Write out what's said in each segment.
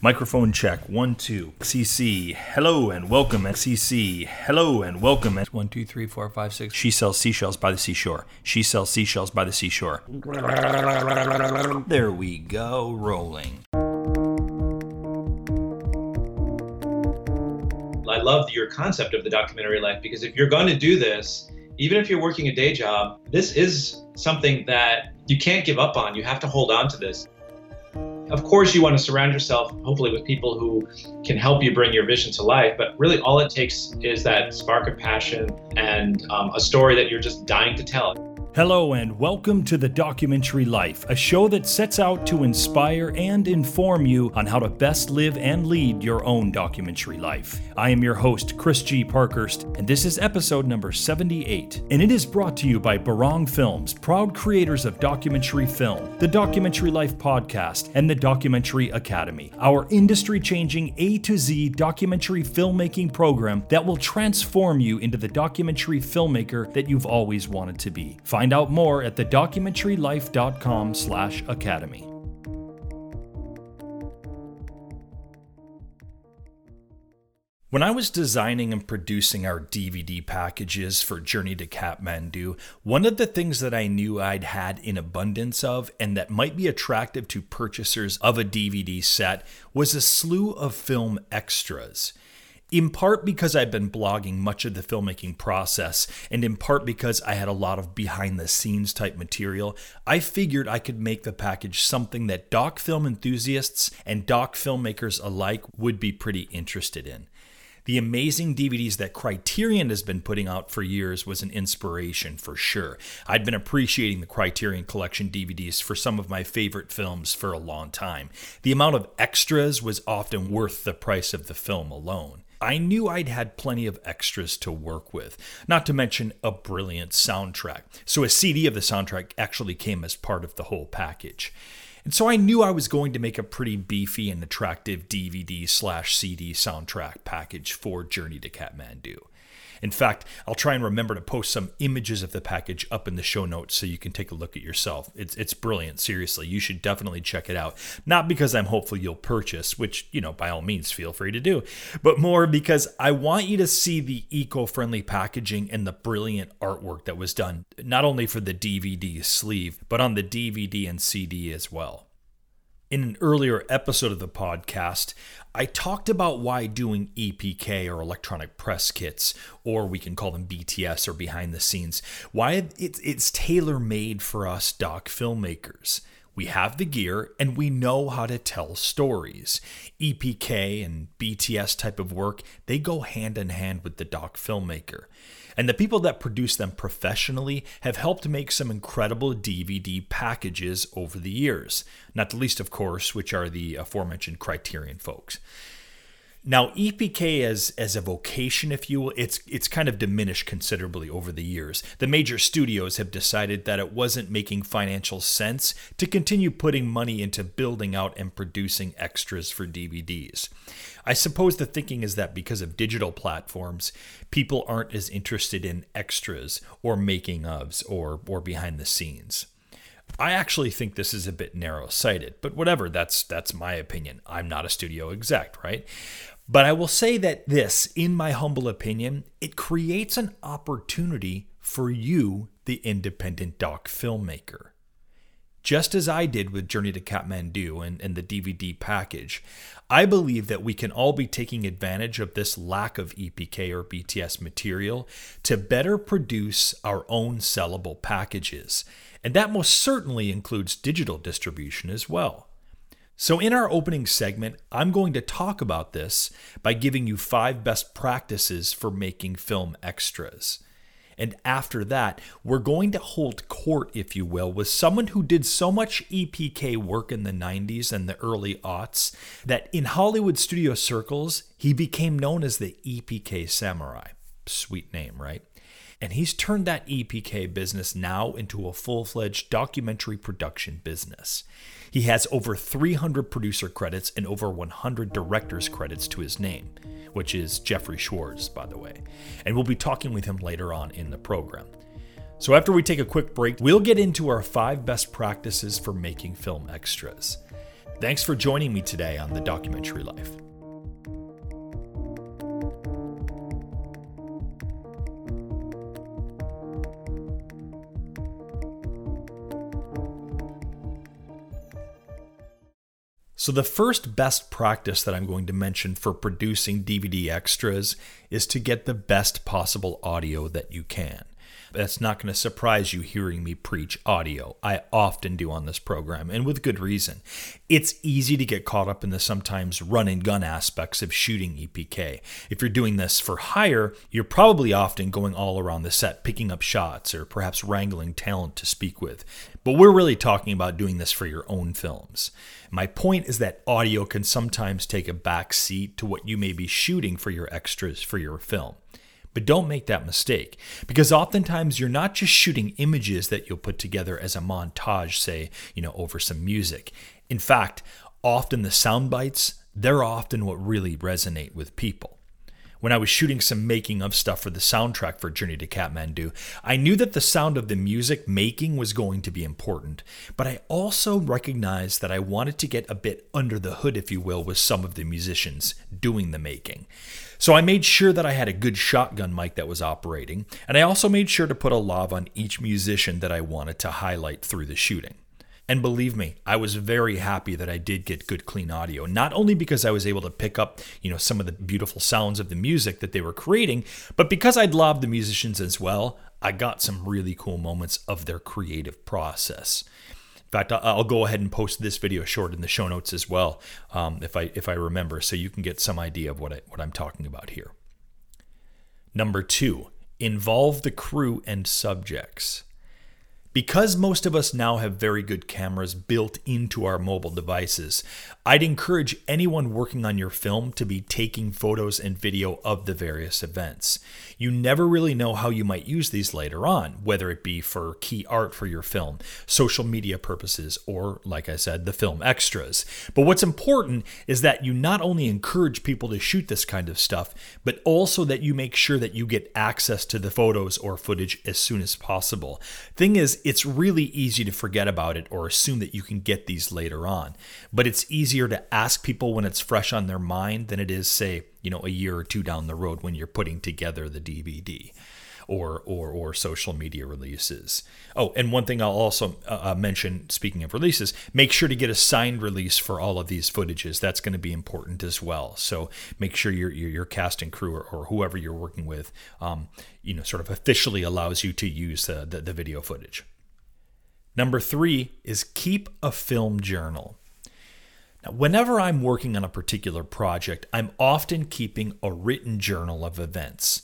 Microphone check. One, two. XCC. Hello and welcome. XCC. Hello and welcome. One, two, three, four, five, six. She sells seashells by the seashore. She sells seashells by the seashore. There we go. Rolling. I love your concept of the documentary life because if you're going to do this, even if you're working a day job, this is something that you can't give up on. You have to hold on to this. Of course, you want to surround yourself, hopefully, with people who can help you bring your vision to life. But really, all it takes is that spark of passion and um, a story that you're just dying to tell. Hello, and welcome to The Documentary Life, a show that sets out to inspire and inform you on how to best live and lead your own documentary life. I am your host, Chris G. Parkhurst, and this is episode number 78. And it is brought to you by Barong Films, proud creators of documentary film, the Documentary Life podcast, and the Documentary Academy, our industry changing A to Z documentary filmmaking program that will transform you into the documentary filmmaker that you've always wanted to be. Find out more at thedocumentarylife.com slash academy. When I was designing and producing our DVD packages for Journey to Kathmandu, one of the things that I knew I'd had in abundance of and that might be attractive to purchasers of a DVD set was a slew of film extras in part because I've been blogging much of the filmmaking process, and in part because I had a lot of behind the scenes type material, I figured I could make the package something that doc film enthusiasts and doc filmmakers alike would be pretty interested in. The amazing DVDs that Criterion has been putting out for years was an inspiration for sure. I'd been appreciating the Criterion Collection DVDs for some of my favorite films for a long time. The amount of extras was often worth the price of the film alone. I knew I'd had plenty of extras to work with, not to mention a brilliant soundtrack. So a CD of the soundtrack actually came as part of the whole package. And so I knew I was going to make a pretty beefy and attractive DVD slash CD soundtrack package for Journey to Kathmandu. In fact, I'll try and remember to post some images of the package up in the show notes so you can take a look at yourself. It's it's brilliant, seriously. You should definitely check it out. Not because I'm hopeful you'll purchase, which, you know, by all means feel free to do, but more because I want you to see the eco-friendly packaging and the brilliant artwork that was done not only for the DVD sleeve, but on the DVD and CD as well. In an earlier episode of the podcast, I talked about why doing EPK or electronic press kits, or we can call them BTS or behind the scenes, why it's, tailor made for us doc filmmakers. We have the gear and we know how to tell stories. EPK and BTS type of work, they go hand in hand with the doc filmmaker. And the people that produce them professionally have helped make some incredible DVD packages over the years, not the least, of course, which are the aforementioned Criterion folks. Now, EPK as as a vocation, if you will, it's it's kind of diminished considerably over the years. The major studios have decided that it wasn't making financial sense to continue putting money into building out and producing extras for DVDs. I suppose the thinking is that because of digital platforms, people aren't as interested in extras or making ofs or or behind the scenes. I actually think this is a bit narrow-sighted, but whatever, that's that's my opinion. I'm not a studio exec, right? But I will say that this, in my humble opinion, it creates an opportunity for you, the independent doc filmmaker. Just as I did with Journey to Kathmandu and, and the DVD package, I believe that we can all be taking advantage of this lack of EPK or BTS material to better produce our own sellable packages. And that most certainly includes digital distribution as well. So, in our opening segment, I'm going to talk about this by giving you five best practices for making film extras. And after that, we're going to hold court, if you will, with someone who did so much EPK work in the 90s and the early aughts that in Hollywood studio circles, he became known as the EPK Samurai. Sweet name, right? And he's turned that EPK business now into a full fledged documentary production business. He has over 300 producer credits and over 100 director's credits to his name, which is Jeffrey Schwarz, by the way. And we'll be talking with him later on in the program. So, after we take a quick break, we'll get into our five best practices for making film extras. Thanks for joining me today on The Documentary Life. So, the first best practice that I'm going to mention for producing DVD extras is to get the best possible audio that you can. That's not going to surprise you hearing me preach audio. I often do on this program, and with good reason. It's easy to get caught up in the sometimes run and gun aspects of shooting EPK. If you're doing this for hire, you're probably often going all around the set, picking up shots, or perhaps wrangling talent to speak with. But we're really talking about doing this for your own films. My point is that audio can sometimes take a back seat to what you may be shooting for your extras for your film. But don't make that mistake because oftentimes you're not just shooting images that you'll put together as a montage, say, you know, over some music. In fact, often the sound bites, they're often what really resonate with people when I was shooting some making of stuff for the soundtrack for Journey to Kathmandu, I knew that the sound of the music making was going to be important, but I also recognized that I wanted to get a bit under the hood, if you will, with some of the musicians doing the making. So I made sure that I had a good shotgun mic that was operating, and I also made sure to put a lav on each musician that I wanted to highlight through the shooting. And believe me, I was very happy that I did get good clean audio, not only because I was able to pick up, you know, some of the beautiful sounds of the music that they were creating, but because I'd loved the musicians as well, I got some really cool moments of their creative process. In fact, I'll go ahead and post this video short in the show notes as well, um, if I if I remember, so you can get some idea of what I, what I'm talking about here. Number two, involve the crew and subjects. Because most of us now have very good cameras built into our mobile devices, I'd encourage anyone working on your film to be taking photos and video of the various events. You never really know how you might use these later on, whether it be for key art for your film, social media purposes, or, like I said, the film extras. But what's important is that you not only encourage people to shoot this kind of stuff, but also that you make sure that you get access to the photos or footage as soon as possible. Thing is, it's really easy to forget about it or assume that you can get these later on. But it's easier to ask people when it's fresh on their mind than it is, say, you know, a year or two down the road when you're putting together the DVD or or or social media releases. Oh, and one thing I'll also uh, uh, mention, speaking of releases, make sure to get a signed release for all of these footages. That's going to be important as well. So make sure your your, your cast and crew or, or, whoever you're working with, um, you know, sort of officially allows you to use uh, the the video footage. Number three is keep a film journal. Whenever I'm working on a particular project, I'm often keeping a written journal of events.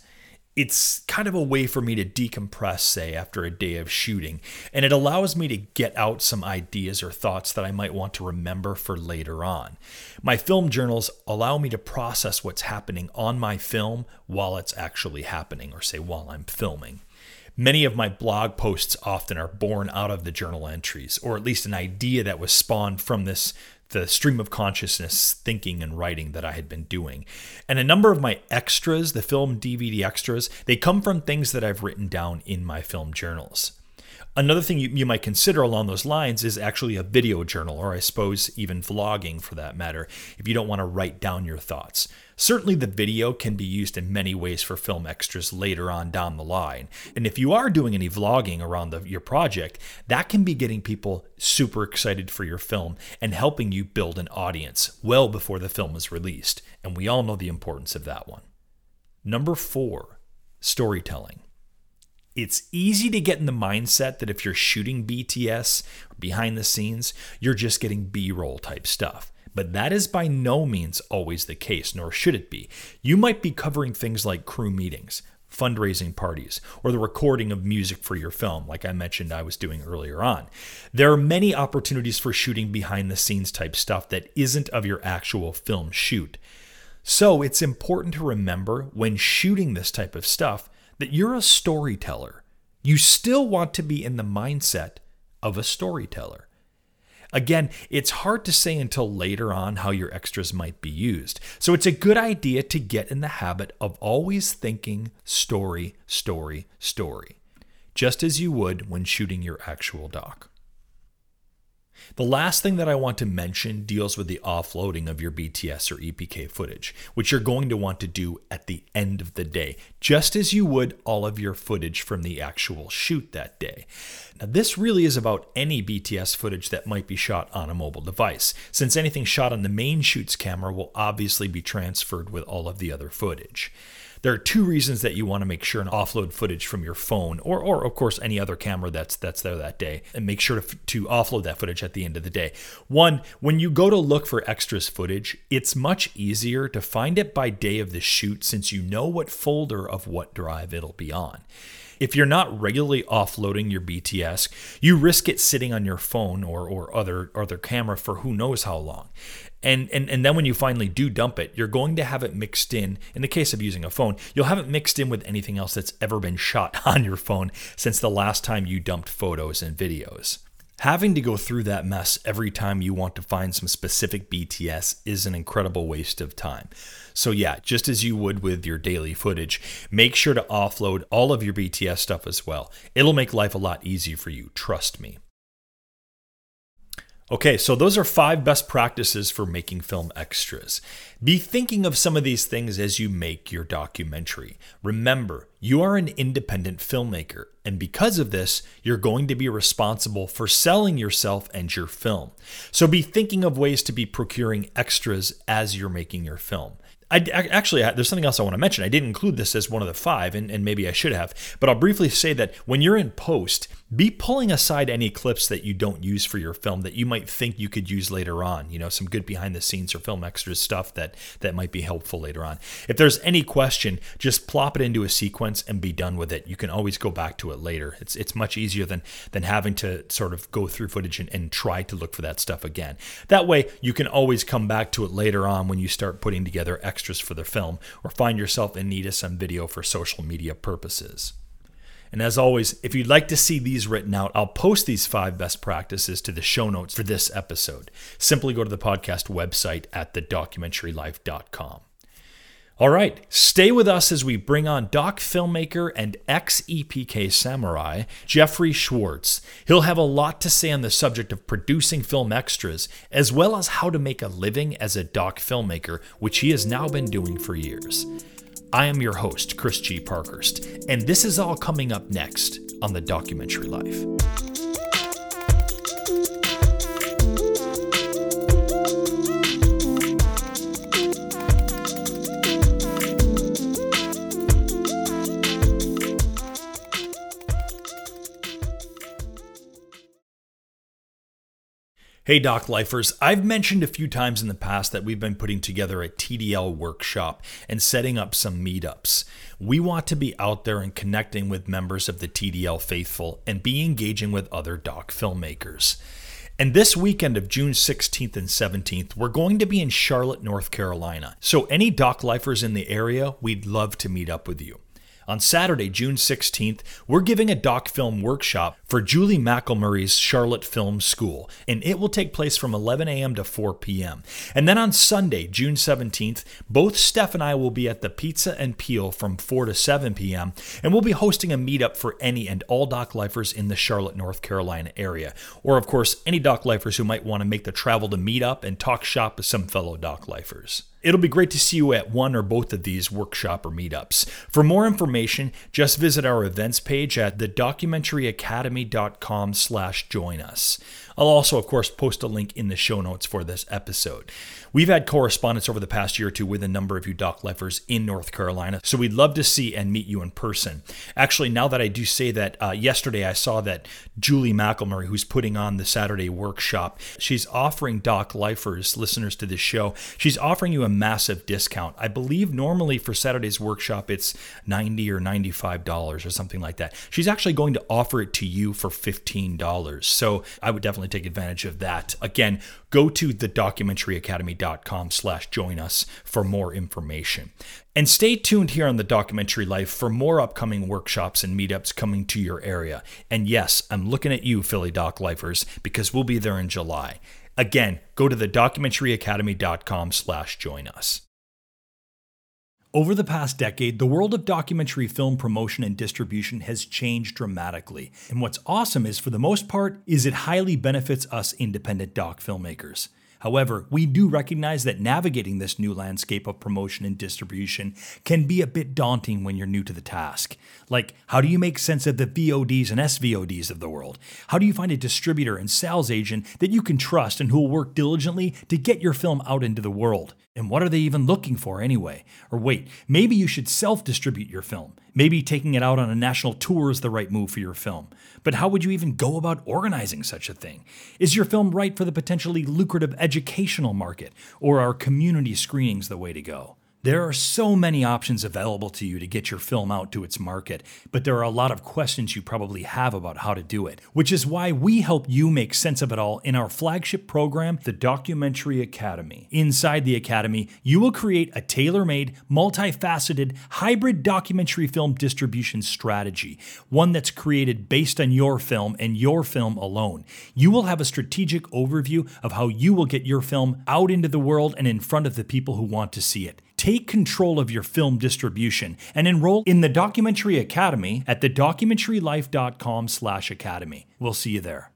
It's kind of a way for me to decompress, say, after a day of shooting, and it allows me to get out some ideas or thoughts that I might want to remember for later on. My film journals allow me to process what's happening on my film while it's actually happening, or say, while I'm filming. Many of my blog posts often are born out of the journal entries, or at least an idea that was spawned from this the stream of consciousness thinking and writing that I had been doing. And a number of my extras, the film DVD extras, they come from things that I've written down in my film journals. Another thing you, you might consider along those lines is actually a video journal, or I suppose even vlogging for that matter, if you don't want to write down your thoughts. Certainly, the video can be used in many ways for film extras later on down the line. And if you are doing any vlogging around the, your project, that can be getting people super excited for your film and helping you build an audience well before the film is released. And we all know the importance of that one. Number four, storytelling. It's easy to get in the mindset that if you're shooting BTS behind the scenes, you're just getting B roll type stuff. But that is by no means always the case, nor should it be. You might be covering things like crew meetings, fundraising parties, or the recording of music for your film, like I mentioned I was doing earlier on. There are many opportunities for shooting behind the scenes type stuff that isn't of your actual film shoot. So it's important to remember when shooting this type of stuff that you're a storyteller. You still want to be in the mindset of a storyteller. Again, it's hard to say until later on how your extras might be used. So it's a good idea to get in the habit of always thinking story, story, story, just as you would when shooting your actual doc. The last thing that I want to mention deals with the offloading of your BTS or EPK footage, which you're going to want to do at the end of the day, just as you would all of your footage from the actual shoot that day. Now, this really is about any BTS footage that might be shot on a mobile device, since anything shot on the main shoot's camera will obviously be transferred with all of the other footage. There are two reasons that you want to make sure and offload footage from your phone or, or of course any other camera that's that's there that day and make sure to, to offload that footage at the end of the day. One, when you go to look for extras footage, it's much easier to find it by day of the shoot since you know what folder of what drive it'll be on. If you're not regularly offloading your BTS, you risk it sitting on your phone or, or other other camera for who knows how long. And, and and then when you finally do dump it, you're going to have it mixed in. In the case of using a phone, you'll have it mixed in with anything else that's ever been shot on your phone since the last time you dumped photos and videos. Having to go through that mess every time you want to find some specific BTS is an incredible waste of time. So, yeah, just as you would with your daily footage, make sure to offload all of your BTS stuff as well. It'll make life a lot easier for you, trust me. Okay, so those are five best practices for making film extras. Be thinking of some of these things as you make your documentary. Remember, you are an independent filmmaker, and because of this, you're going to be responsible for selling yourself and your film. So be thinking of ways to be procuring extras as you're making your film. I, actually, there's something else I want to mention. I didn't include this as one of the five, and, and maybe I should have, but I'll briefly say that when you're in post, be pulling aside any clips that you don't use for your film that you might think you could use later on. You know, some good behind the scenes or film extras stuff that that might be helpful later on. If there's any question, just plop it into a sequence and be done with it. You can always go back to it later. It's it's much easier than than having to sort of go through footage and, and try to look for that stuff again. That way, you can always come back to it later on when you start putting together extras for the film or find yourself in need of some video for social media purposes. And as always, if you'd like to see these written out, I'll post these five best practices to the show notes for this episode. Simply go to the podcast website at thedocumentarylife.com. All right, stay with us as we bring on doc filmmaker and ex EPK samurai, Jeffrey Schwarz. He'll have a lot to say on the subject of producing film extras, as well as how to make a living as a doc filmmaker, which he has now been doing for years. I am your host, Chris G. Parkhurst, and this is all coming up next on The Documentary Life. Hey, Doc Lifers. I've mentioned a few times in the past that we've been putting together a TDL workshop and setting up some meetups. We want to be out there and connecting with members of the TDL faithful and be engaging with other doc filmmakers. And this weekend of June 16th and 17th, we're going to be in Charlotte, North Carolina. So, any doc lifers in the area, we'd love to meet up with you. On Saturday, June 16th, we're giving a doc film workshop for Julie McElmurray's Charlotte Film School, and it will take place from 11 a.m. to 4 p.m. And then on Sunday, June 17th, both Steph and I will be at the Pizza and Peel from 4 to 7 p.m., and we'll be hosting a meetup for any and all doc lifers in the Charlotte, North Carolina area. Or, of course, any doc lifers who might want to make the travel to meet up and talk shop with some fellow doc lifers. It'll be great to see you at one or both of these workshop or meetups. For more information, just visit our events page at thedocumentaryacademy.com slash join us. I'll also, of course, post a link in the show notes for this episode. We've had correspondence over the past year or two with a number of you doc lifers in North Carolina, so we'd love to see and meet you in person. Actually, now that I do say that, uh, yesterday I saw that Julie McElmurray, who's putting on the Saturday workshop, she's offering doc lifers, listeners to this show, she's offering you a massive discount. I believe normally for Saturday's workshop it's 90 or $95 or something like that. She's actually going to offer it to you for $15. So I would definitely take advantage of that. Again, go to thedocumentaryacademy.com slash join us for more information. And stay tuned here on the Documentary Life for more upcoming workshops and meetups coming to your area. And yes, I'm looking at you, Philly Doc Lifers, because we'll be there in July. Again, go to thedocumentaryacademy.com slash join us. Over the past decade, the world of documentary film promotion and distribution has changed dramatically. And what's awesome is, for the most part, is it highly benefits us independent doc filmmakers. However, we do recognize that navigating this new landscape of promotion and distribution can be a bit daunting when you're new to the task. Like, how do you make sense of the VODs and SVODs of the world? How do you find a distributor and sales agent that you can trust and who will work diligently to get your film out into the world? And what are they even looking for anyway? Or wait, maybe you should self distribute your film. Maybe taking it out on a national tour is the right move for your film. But how would you even go about organizing such a thing? Is your film right for the potentially lucrative educational market? Or are community screenings the way to go? There are so many options available to you to get your film out to its market, but there are a lot of questions you probably have about how to do it, which is why we help you make sense of it all in our flagship program, the Documentary Academy. Inside the Academy, you will create a tailor made, multifaceted, hybrid documentary film distribution strategy, one that's created based on your film and your film alone. You will have a strategic overview of how you will get your film out into the world and in front of the people who want to see it. Take control of your film distribution and enroll in the Documentary Academy at thedocumentarylife.com/academy. We'll see you there.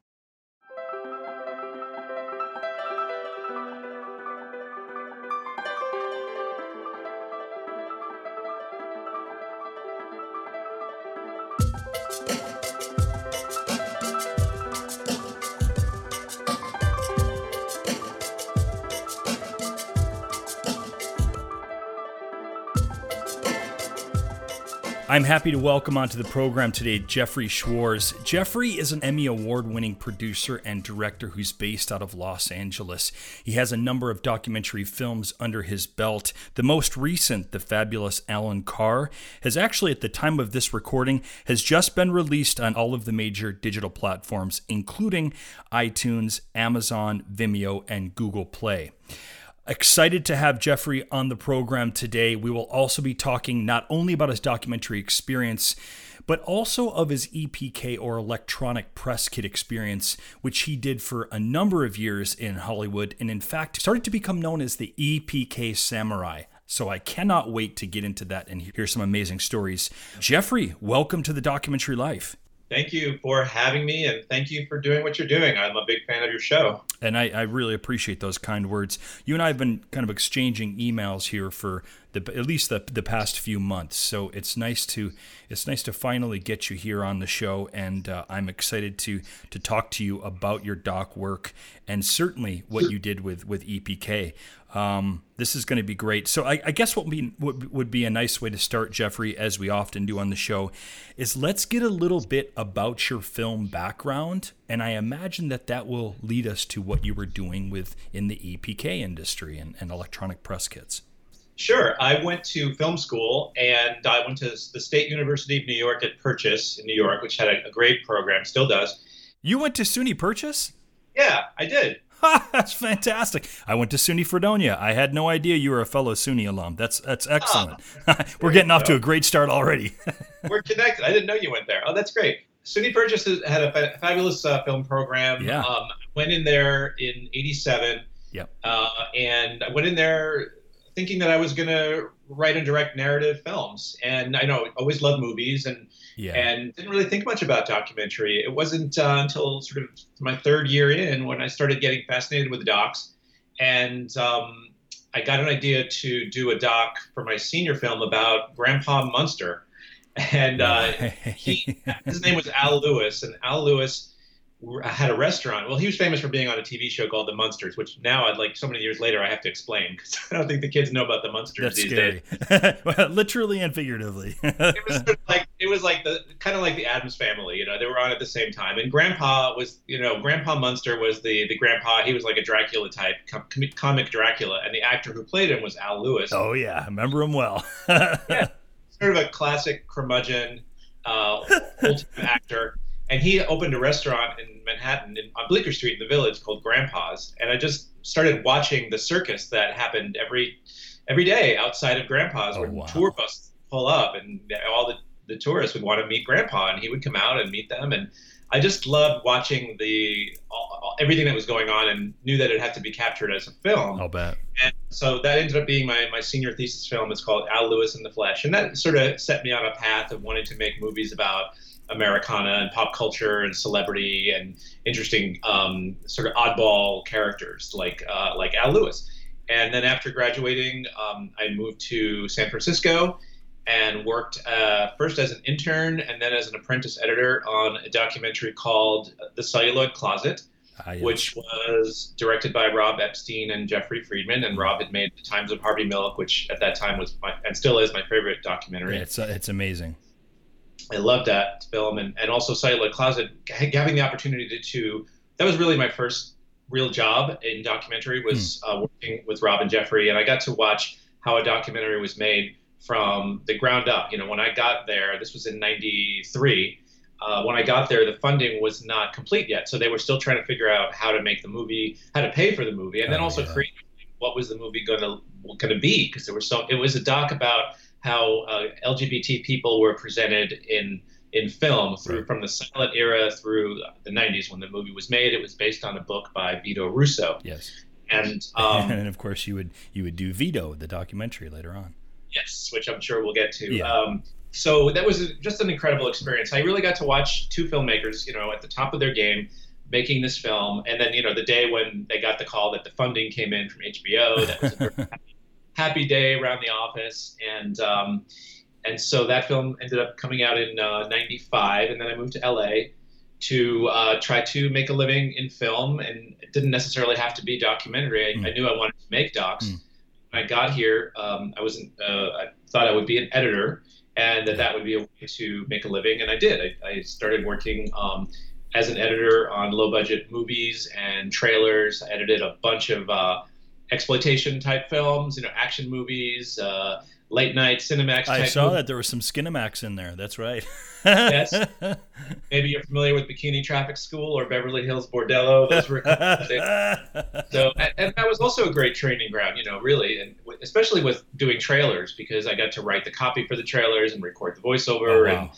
I'm happy to welcome onto the program today Jeffrey Schwarz. Jeffrey is an Emmy Award winning producer and director who's based out of Los Angeles. He has a number of documentary films under his belt. The most recent, The Fabulous Allan Carr, has actually, at the time of this recording, has just been released on all of the major digital platforms, including iTunes, Amazon, Vimeo, and Google Play. Excited to have Jeffrey on the program today. We will also be talking not only about his documentary experience, but also of his EPK or electronic press kit experience, which he did for a number of years in Hollywood and, in fact, started to become known as the EPK Samurai. So I cannot wait to get into that and hear some amazing stories. Jeffrey, welcome to the documentary life thank you for having me and thank you for doing what you're doing. I'm a big fan of your show. And I, I, really appreciate those kind words. You and I have been kind of exchanging emails here for the, at least the, the past few months. So it's nice to it's nice to finally get you here on the show, and uh, I'm excited to to talk to you about your doc work and certainly what you did with with EPK. Um, this is going to be great. So I, I guess what would be, what would be a nice way to start, Jeffrey, as we often do on the show, is let's get a little bit about your film background, and I imagine that that will lead us to what you were doing with in the EPK industry and, and electronic press kits. Sure. I went to film school and I went to the State University of New York at Purchase in New York, which had a, a great program, still does. You went to SUNY Purchase? Yeah, I did. that's fantastic. I went to SUNY Fredonia. I had no idea you were a fellow SUNY alum. That's that's excellent. Oh, We're getting off to a great start already. We're connected. I didn't know you went there. Oh, that's great. SUNY Purchase had a fa- fabulous uh, film program. Yeah. Um, went in there in '87. Yep. Uh, and I went in there thinking that I was going to write and direct narrative films. And I know always loved movies and yeah. and didn't really think much about documentary. It wasn't uh, until sort of my third year in when I started getting fascinated with docs, and um, I got an idea to do a doc for my senior film about Grandpa Munster, and uh, he, his name was Al Lewis, and Al Lewis had a restaurant. Well, he was famous for being on a TV show called The Munsters, which now, I'd like so many years later, I have to explain because I don't think the kids know about the Munsters That's these scary. days. well, literally and figuratively. it was sort of like it was like the kind of like the Addams Family. You know, they were on at the same time. And Grandpa was, you know, Grandpa Munster was the the grandpa. He was like a Dracula type, com- comic Dracula, and the actor who played him was Al Lewis. Oh yeah, I remember him well. yeah, sort of a classic curmudgeon, uh, actor and he opened a restaurant in Manhattan in, on Bleecker Street in the Village called Grandpa's, and I just started watching the circus that happened every every day outside of Grandpa's, oh, where wow. tour buses pull up, and all the the tourists would want to meet Grandpa, and he would come out and meet them, and I just loved watching the all, all, everything that was going on, and knew that it had to be captured as a film. I'll bet. And so that ended up being my, my senior thesis film. It's called Al Lewis in the Flesh. And that sort of set me on a path of wanting to make movies about Americana and pop culture and celebrity and interesting um, sort of oddball characters like uh, like Al Lewis. And then after graduating, um, I moved to San Francisco and worked uh, first as an intern and then as an apprentice editor on a documentary called The Celluloid Closet, ah, yes. which was directed by Rob Epstein and Jeffrey Friedman. And Rob had made The Times of Harvey Milk, which at that time was my, and still is my favorite documentary. Yeah, it's, uh, it's amazing. I loved that film, and, and also Celluloid Closet, having the opportunity to, to that was really my first real job in documentary was mm. uh, working with Rob and Jeffrey, and I got to watch how a documentary was made from the ground up. You know, when I got there, this was in '93. Uh, when I got there, the funding was not complete yet, so they were still trying to figure out how to make the movie, how to pay for the movie, and then oh, also yeah. create what was the movie going to going to be because there was so it was a doc about how uh, LGBT people were presented in in film through right. from the silent era through the 90s when the movie was made. It was based on a book by Vito Russo. Yes. And um, and of course you would you would do Vito the documentary later on. Yes, which I'm sure we'll get to. Yeah. Um, so that was just an incredible experience. I really got to watch two filmmakers, you know, at the top of their game, making this film, and then you know the day when they got the call that the funding came in from HBO, that was a happy day around the office, and um, and so that film ended up coming out in '95, uh, and then I moved to LA to uh, try to make a living in film, and it didn't necessarily have to be documentary. I, mm. I knew I wanted to make docs. Mm. When I got here, um, I was uh, I thought I would be an editor, and that that would be a way to make a living, and I did. I, I started working. Um, as an editor on low budget movies and trailers, I edited a bunch of uh, exploitation type films, you know, action movies, uh, late night Cinemax. I saw movies. that there was some Skinemax in there. That's right. yes. Maybe you're familiar with Bikini Traffic School or Beverly Hills Bordello. Those were so, and that was also a great training ground, you know, really, and especially with doing trailers because I got to write the copy for the trailers and record the voiceover oh, wow. and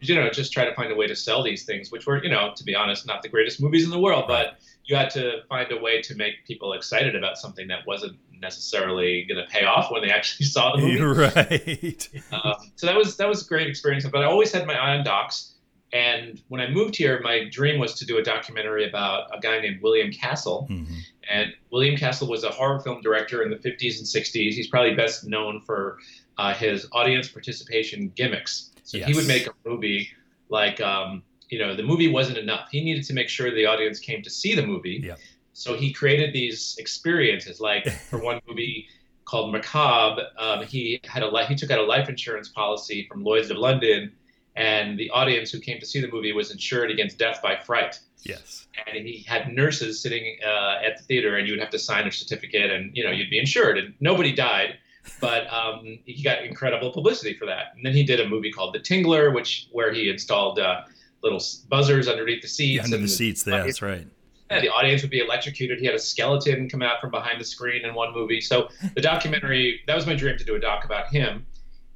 you know just try to find a way to sell these things, which were, you know, to be honest, not the greatest movies in the world, but you had to find a way to make people excited about something that wasn't necessarily going to pay off when they actually saw the movie. Right. Um, so that was that was a great experience. But I always had my eye on docs. And when I moved here, my dream was to do a documentary about a guy named William Castle. Mm-hmm. And William Castle was a horror film director in the 50s and 60s. He's probably best known for uh, his audience participation gimmicks. So yes. he would make a movie like um, you know the movie wasn't enough. He needed to make sure the audience came to see the movie. Yeah. So he created these experiences. Like for one movie called Macabre, um, he had a he took out a life insurance policy from Lloyd's of London, and the audience who came to see the movie was insured against death by fright. Yes. And he had nurses sitting uh, at the theater, and you would have to sign a certificate, and you know you'd be insured, and nobody died. But um, he got incredible publicity for that. And then he did a movie called The Tingler, which where he installed uh, little buzzers underneath the seats. Yeah, under the seats, there, that's right. Yeah, the audience would be electrocuted. He had a skeleton come out from behind the screen in one movie. So the documentary, that was my dream to do a doc about him.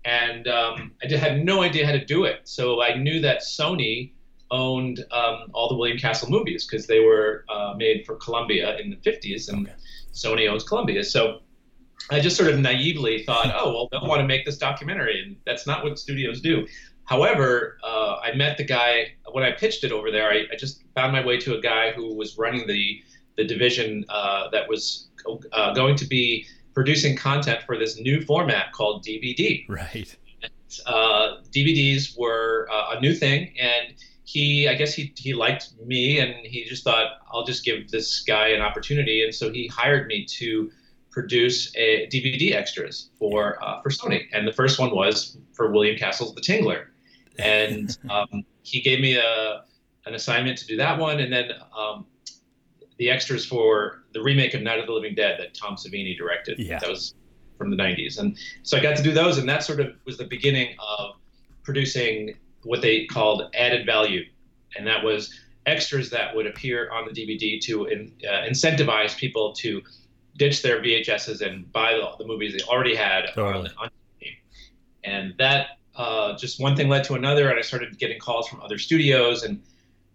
And um, I did, had no idea how to do it. So I knew that Sony owned um, all the William Castle movies because they were uh, made for Columbia in the 50s, and okay. Sony owns Columbia. So I just sort of naively thought, oh, well, they'll want to make this documentary. And that's not what studios do. However, uh, I met the guy when I pitched it over there. I, I, just found my way to a guy who was running the the division uh, that was uh, going to be producing content for this new format called DVD. Right. And, DVDs uh, were uh, a new thing, and he, I guess he he liked me, and he just thought I'll just give this guy an opportunity, and so he hired me to produce a DVD extras for uh, for Sony, and the first one was for William Castle's The Tingler and um, he gave me a an assignment to do that one, and then um, the extras for the remake of Night of the Living Dead that Tom Savini directed. Yeah. That was from the 90s, and so I got to do those, and that sort of was the beginning of producing what they called added value, and that was extras that would appear on the DVD to in, uh, incentivize people to ditch their VHSs and buy the, the movies they already had totally. on, on and that uh, just one thing led to another, and I started getting calls from other studios, and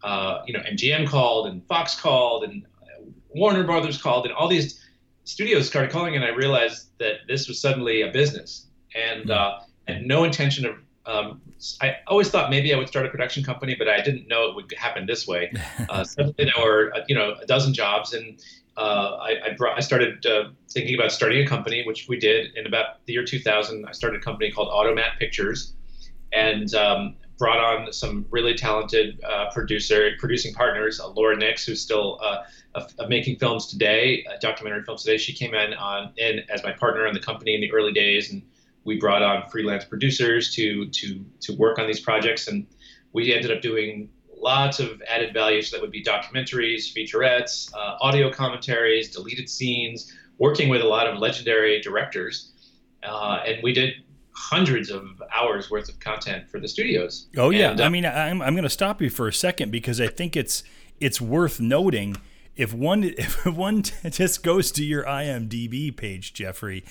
uh, you know, MGM called, and Fox called, and uh, Warner Brothers called, and all these studios started calling, and I realized that this was suddenly a business, and mm. uh, and no intention of. Um, I always thought maybe I would start a production company, but I didn't know it would happen this way. Uh, suddenly there were uh, you know a dozen jobs, and uh, I, I, brought, I started uh, thinking about starting a company, which we did in about the year 2000. I started a company called Automat Pictures, and um, brought on some really talented uh, producer producing partners. Uh, Laura Nix, who's still uh, making films today, uh, documentary films today. She came in on in as my partner in the company in the early days, and we brought on freelance producers to to to work on these projects, and we ended up doing lots of added values that would be documentaries, featurettes, uh, audio commentaries, deleted scenes, working with a lot of legendary directors. Uh, and we did hundreds of hours worth of content for the studios. Oh yeah, and, uh, I mean, I'm I'm going to stop you for a second because I think it's it's worth noting if one if one just goes to your IMDb page, Jeffrey,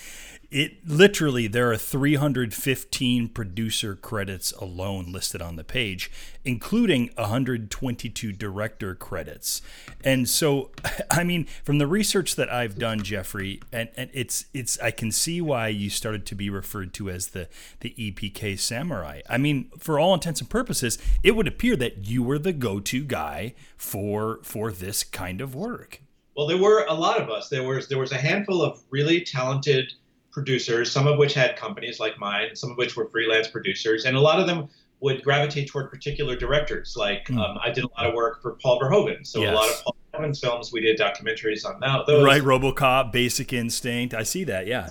it literally there are 315 producer credits alone listed on the page including 122 director credits. And so i mean from the research that i've done jeffrey and, and it's it's i can see why you started to be referred to as the the epk samurai. I mean for all intents and purposes it would appear that you were the go-to guy for for this kind of work. Well there were a lot of us. There was there was a handful of really talented producers, some of which had companies like mine, some of which were freelance producers, and a lot of them would gravitate toward particular directors. Like mm. um, I did a lot of work for Paul Verhoeven, so yes. a lot of Paul Verhoeven's films we did documentaries on that. Those. Right, RoboCop, Basic Instinct. I see that. Yeah.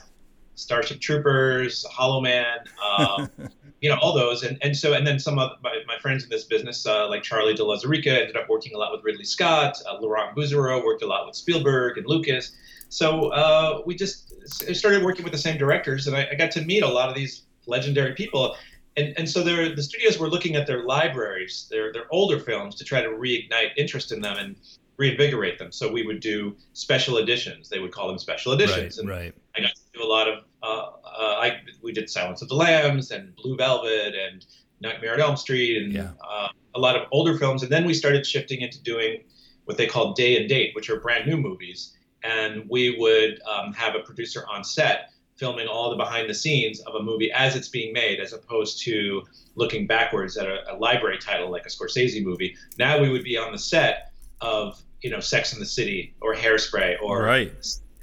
Starship Troopers, Hollow Man, um, you know, all those. And, and so, and then some of my, my friends in this business, uh, like Charlie de Lauzirika, ended up working a lot with Ridley Scott. Uh, Laurent Bouzereau worked a lot with Spielberg and Lucas. So uh, we just started working with the same directors, and I, I, got to meet a lot of these legendary people. And, and so the studios were looking at their libraries, their, their older films, to try to reignite interest in them and reinvigorate them. So we would do special editions. They would call them special editions. Right, and right. I got to do a lot of. Uh, uh, I we did Silence of the Lambs and Blue Velvet and Nightmare on Elm Street and yeah. uh, a lot of older films. And then we started shifting into doing what they call day and date, which are brand new movies and we would um, have a producer on set filming all the behind the scenes of a movie as it's being made, as opposed to looking backwards at a, a, library title like a Scorsese movie. Now we would be on the set of you know Sex in the City or Hairspray or right.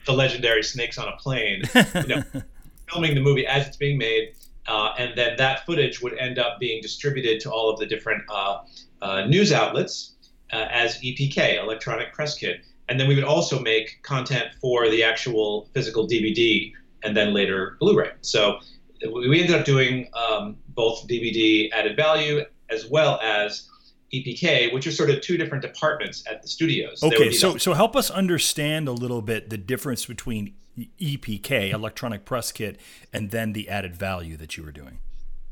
the legendary Snakes on a Plane, you know, filming the movie as it's being made. Uh, and then that footage would end up being distributed to all of the different uh, uh, news outlets uh, as EPK, electronic press kit and then we would also make content for the actual physical DVD and then later Blu-ray. So we ended up doing um, both DVD added value as well as EPK, which are sort of two different departments at the studios. Okay, so so help us understand a little bit the difference between EPK, electronic press kit, and then the added value that you were doing.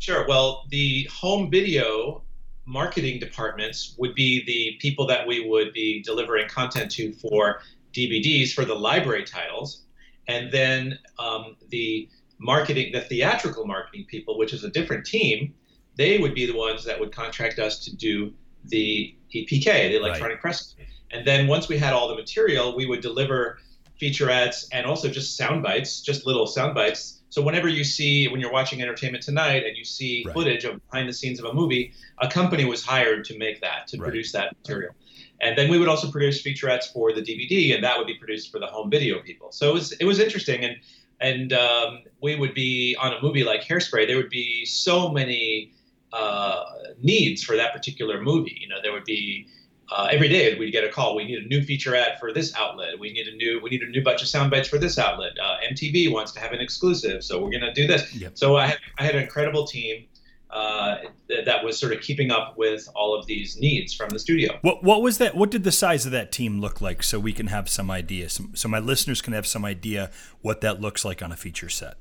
Sure. Well, the home video marketing departments would be the people that we would be delivering content to for DVDs for the library titles. And then um, the marketing, the theatrical marketing people, which is a different team, they would be the ones that would contract us to do the EPK, the electronic right. press. And then once we had all the material, we would deliver featurettes and also just sound bites, just little sound bites so whenever you see when you're watching Entertainment Tonight and you see right. footage of behind the scenes of a movie, a company was hired to make that to right. produce that material. And then we would also produce featurettes for the DVD, and that would be produced for the home video people. So it was it was interesting, and and um, we would be on a movie like Hairspray. There would be so many uh, needs for that particular movie. You know, there would be uh, every day we'd get a call. We need a new feature featurette for this outlet. We need a new we need a new bunch of sound bites for this outlet. Uh, MTV wants to have an exclusive, so we're going to do this. Yep. So I had, I had an incredible team uh, that was sort of keeping up with all of these needs from the studio. What what was that? What did the size of that team look like, so we can have some idea, some, so my listeners can have some idea what that looks like on a feature set.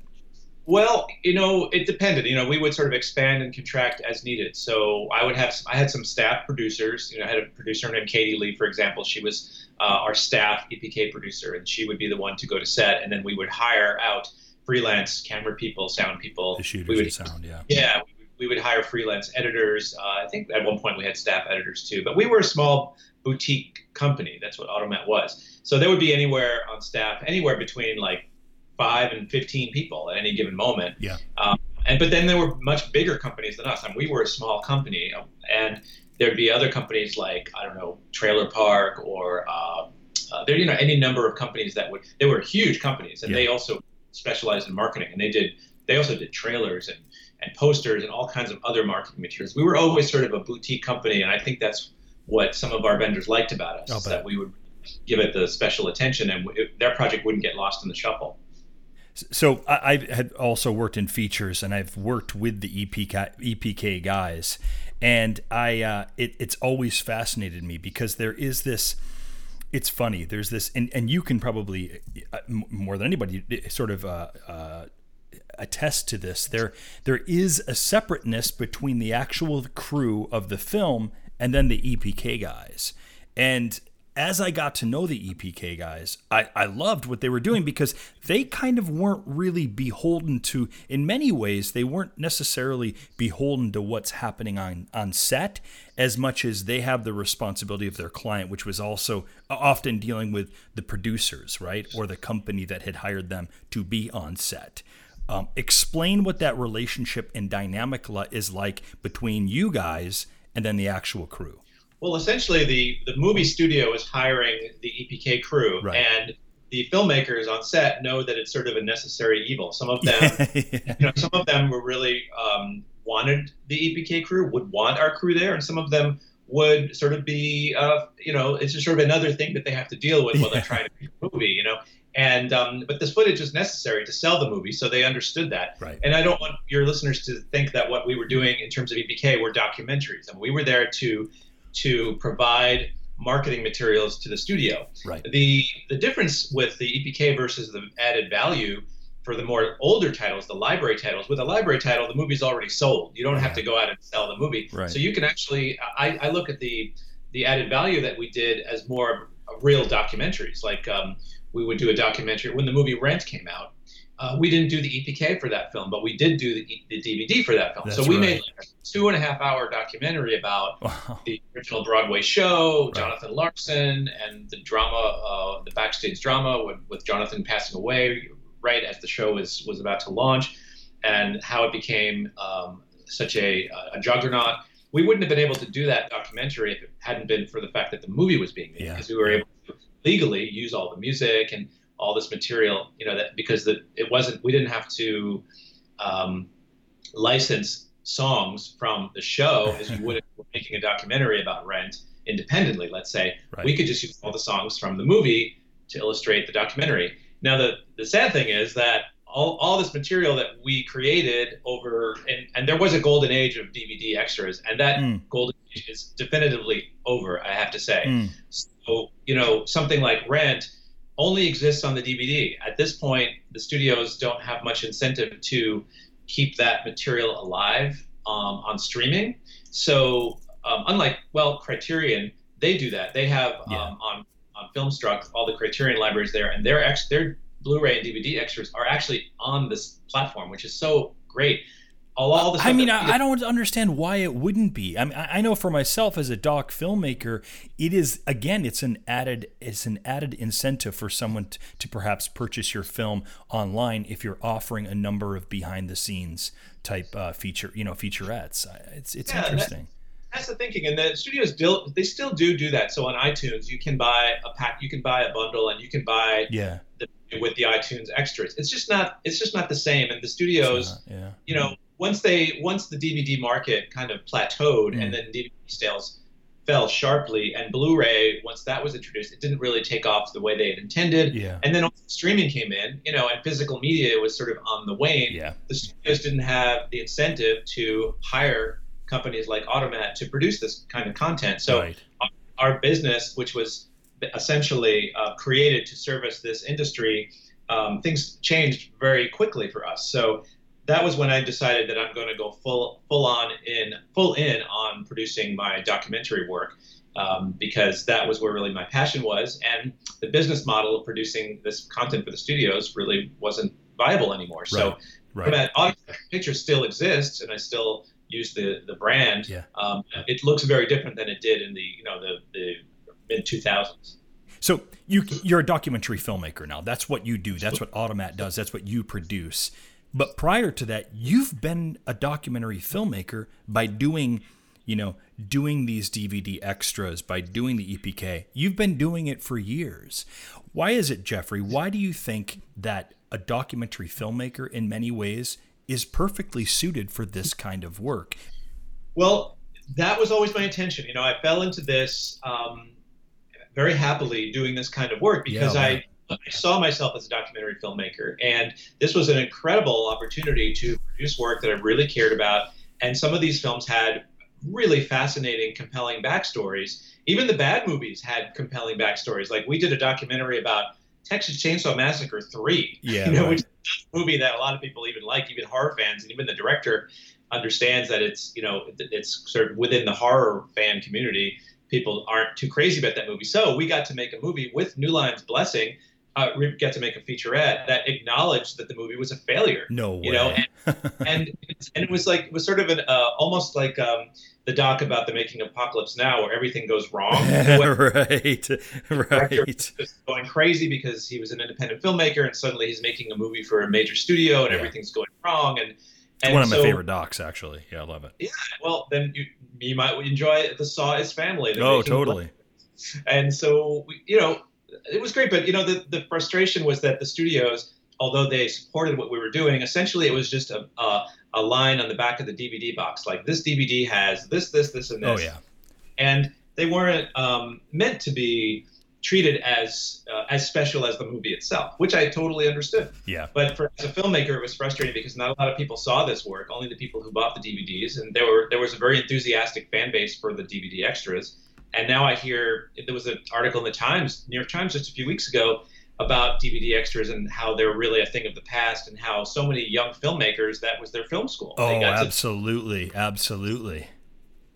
Well, you know, it depended. You know, we would sort of expand and contract as needed. So I would have, I had some staff producers. You know, I had a producer named Katie Lee, for example. She was uh, our staff EPK producer, and she would be the one to go to set, and then we would hire out freelance camera people, sound people. The shooters we would, sound, yeah. Yeah, we would hire freelance editors. Uh, I think at one point we had staff editors too, but we were a small boutique company. That's what Automat was. So there would be anywhere on staff, anywhere between like five and 15 people at any given moment. Yeah. Um, and but then there were much bigger companies than us. I mean, we were a small company, um, and there'd be other companies like I don't know, Trailer Park or uh, uh, there, you know, any number of companies that would. They were huge companies, and yeah. they also specialized in marketing, and they did. They also did trailers and and posters and all kinds of other marketing materials. We were always sort of a boutique company, and I think that's what some of our vendors liked about us, that we would give it the special attention, and it, their project wouldn't get lost in the shuffle. So I, I had also worked in features, and I've worked with the EPK, EPK guys, and I uh, it, it's always fascinated me because there is this. It's funny. There's this, and, and you can probably uh, more than anybody sort of uh, uh, attest to this. There there is a separateness between the actual crew of the film and then the EPK guys, and as I got to know the EPK guys, I, I loved what they were doing because they kind of weren't really beholden to, in many ways, they weren't necessarily beholden to what's happening on, on set as much as they have the responsibility of their client, which was also often dealing with the producers, right? Or the company that had hired them to be on set. Um, explain what that relationship and dynamic is like between you guys and then the actual crew. Well, essentially, the the movie studio is hiring the EPK crew, right. and the filmmakers on set know that it's sort of a necessary evil. Some of them, yeah. you know, some of them were really um, wanted the EPK crew, would want our crew there, and some of them would sort of be, uh, you know, it's just sort of another thing that they have to deal with while they're trying to make a movie, you know. And um, but this footage is necessary to sell the movie, so they understood that. Right. And I don't want your listeners to think that what we were doing in terms of EPK were documentaries. I mean, we were there to to provide marketing materials to the studio. Right. The the difference with the EPK versus the added value for the more older titles, the library titles, with a library title, the movie's already sold. You don't have to go out and sell the movie. Right. So you can actually I, I look at the the added value that we did as more real documentaries. Like um, we would do a documentary when the movie Rent came out. Uh, we didn't do the EPK for that film, but we did do the, the DVD for that film. That's so we right. made a two and a half hour documentary about wow. the original Broadway show, right. Jonathan Larson, and the drama, uh, the backstage drama with, with Jonathan passing away right as the show was was about to launch, and how it became um, such a, a juggernaut. We wouldn't have been able to do that documentary if it hadn't been for the fact that the movie was being made, yeah. because we were able to legally use all the music and all this material, you know, that because the, it wasn't, we didn't have to um, license songs from the show as you would if you were making a documentary about Rent independently, let's say. Right. We could just use all the songs from the movie to illustrate the documentary. Now, the, the sad thing is that all, all this material that we created over, and, and there was a golden age of DVD extras, and that mm. golden age is definitively over, I have to say. Mm. So, you know, something like Rent only exists on the DVD. At this point, the studios don't have much incentive to keep that material alive um, on streaming. So, um, unlike well, Criterion, they do that. They have yeah. um, on on Filmstruck all the Criterion libraries there, and their ex their Blu-ray and DVD extras are actually on this platform, which is so great all, the I mean, that, I, I, don't understand why it wouldn't be. I mean, I know for myself as a doc filmmaker, it is again, it's an added, it's an added incentive for someone to, to perhaps purchase your film online if you're offering a number of behind the scenes type uh, feature, you know, featurettes. It's it's yeah, interesting. That's, that's the thinking, and the studios still they still do do that. So on iTunes, you can buy a pack, you can buy a bundle, and you can buy yeah. The, with the iTunes extras. It's just not it's just not the same. And the studios, not, yeah. you know once they once the DVD market kind of plateaued mm. and then DVD sales fell sharply and Blu-ray once that was introduced it didn't really take off the way they had intended yeah. and then streaming came in you know and physical media was sort of on the wane yeah. the studios didn't have the incentive to hire companies like Automat to produce this kind of content so right. our business which was essentially uh, created to service this industry um, things changed very quickly for us so that was when I decided that I'm going to go full full on in full in on producing my documentary work um, because that was where really my passion was, and the business model of producing this content for the studios really wasn't viable anymore. So, right. that picture still exists, and I still use the the brand. Yeah. Um, it looks very different than it did in the you know the the mid 2000s. So you you're a documentary filmmaker now. That's what you do. That's what Automat does. That's what you produce. But prior to that, you've been a documentary filmmaker by doing, you know, doing these DVD extras, by doing the EPK. You've been doing it for years. Why is it, Jeffrey? Why do you think that a documentary filmmaker in many ways is perfectly suited for this kind of work? Well, that was always my intention. You know, I fell into this um, very happily doing this kind of work because yeah, I I saw myself as a documentary filmmaker, and this was an incredible opportunity to produce work that I really cared about. And some of these films had really fascinating, compelling backstories. Even the bad movies had compelling backstories. Like we did a documentary about Texas Chainsaw Massacre 3, yeah, you know, right. which is a movie that a lot of people even like, even horror fans, and even the director understands that it's, you know, it's sort of within the horror fan community. People aren't too crazy about that movie. So we got to make a movie with New Line's blessing uh, get to make a featurette that acknowledged that the movie was a failure. No way. You know, and and, and it was like it was sort of an uh, almost like um, the doc about the making of Apocalypse Now, where everything goes wrong. right, right. Going crazy because he was an independent filmmaker, and suddenly he's making a movie for a major studio, and yeah. everything's going wrong. And, and one of my so, favorite docs, actually. Yeah, I love it. Yeah, well, then you you might enjoy the Saw is family. Oh, totally. And so you know it was great, but you know, the, the frustration was that the studios, although they supported what we were doing, essentially it was just a, a, a line on the back of the DVD box, like this DVD has this, this, this, and this. Oh yeah. And they weren't um, meant to be treated as uh, as special as the movie itself, which I totally understood. Yeah. But for as a filmmaker, it was frustrating because not a lot of people saw this work. Only the people who bought the DVDs, and there were there was a very enthusiastic fan base for the DVD extras. And now I hear there was an article in the Times, New York Times, just a few weeks ago about DVD extras and how they're really a thing of the past and how so many young filmmakers that was their film school. Oh, absolutely, to, absolutely.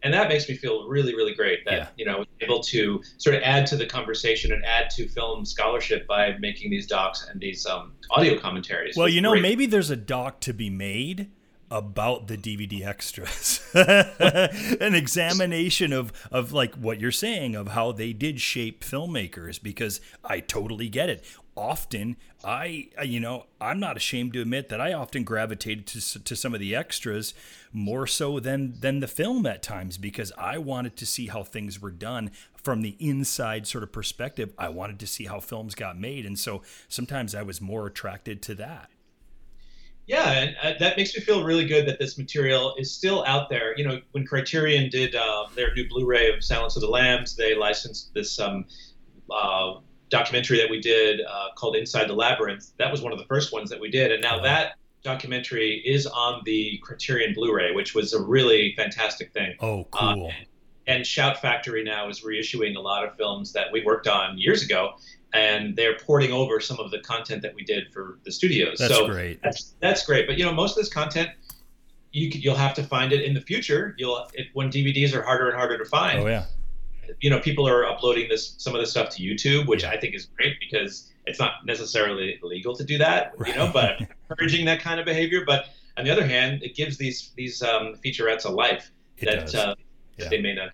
And that makes me feel really, really great that yeah. you know able to sort of add to the conversation and add to film scholarship by making these docs and these um, audio commentaries. Well, you know, great. maybe there's a doc to be made about the DVD extras. An examination of of like what you're saying of how they did shape filmmakers because I totally get it. Often I you know, I'm not ashamed to admit that I often gravitated to to some of the extras more so than than the film at times because I wanted to see how things were done from the inside sort of perspective. I wanted to see how films got made and so sometimes I was more attracted to that yeah, and uh, that makes me feel really good that this material is still out there. You know, when Criterion did uh, their new Blu-ray of Silence of the Lambs, they licensed this um, uh, documentary that we did uh, called Inside the Labyrinth. That was one of the first ones that we did, and now wow. that documentary is on the Criterion Blu-ray, which was a really fantastic thing. Oh, uh, cool. And, and Shout Factory now is reissuing a lot of films that we worked on years ago, and they're porting over some of the content that we did for the studios. That's so great. That's that's great. But you know, most of this content you you'll have to find it in the future. You'll it, when DVDs are harder and harder to find. Oh yeah. You know, people are uploading this some of this stuff to YouTube, which I think is great because it's not necessarily legal to do that. Right. You know, but encouraging that kind of behavior. But on the other hand, it gives these these um, featurettes a life it that, uh, yeah. they may not.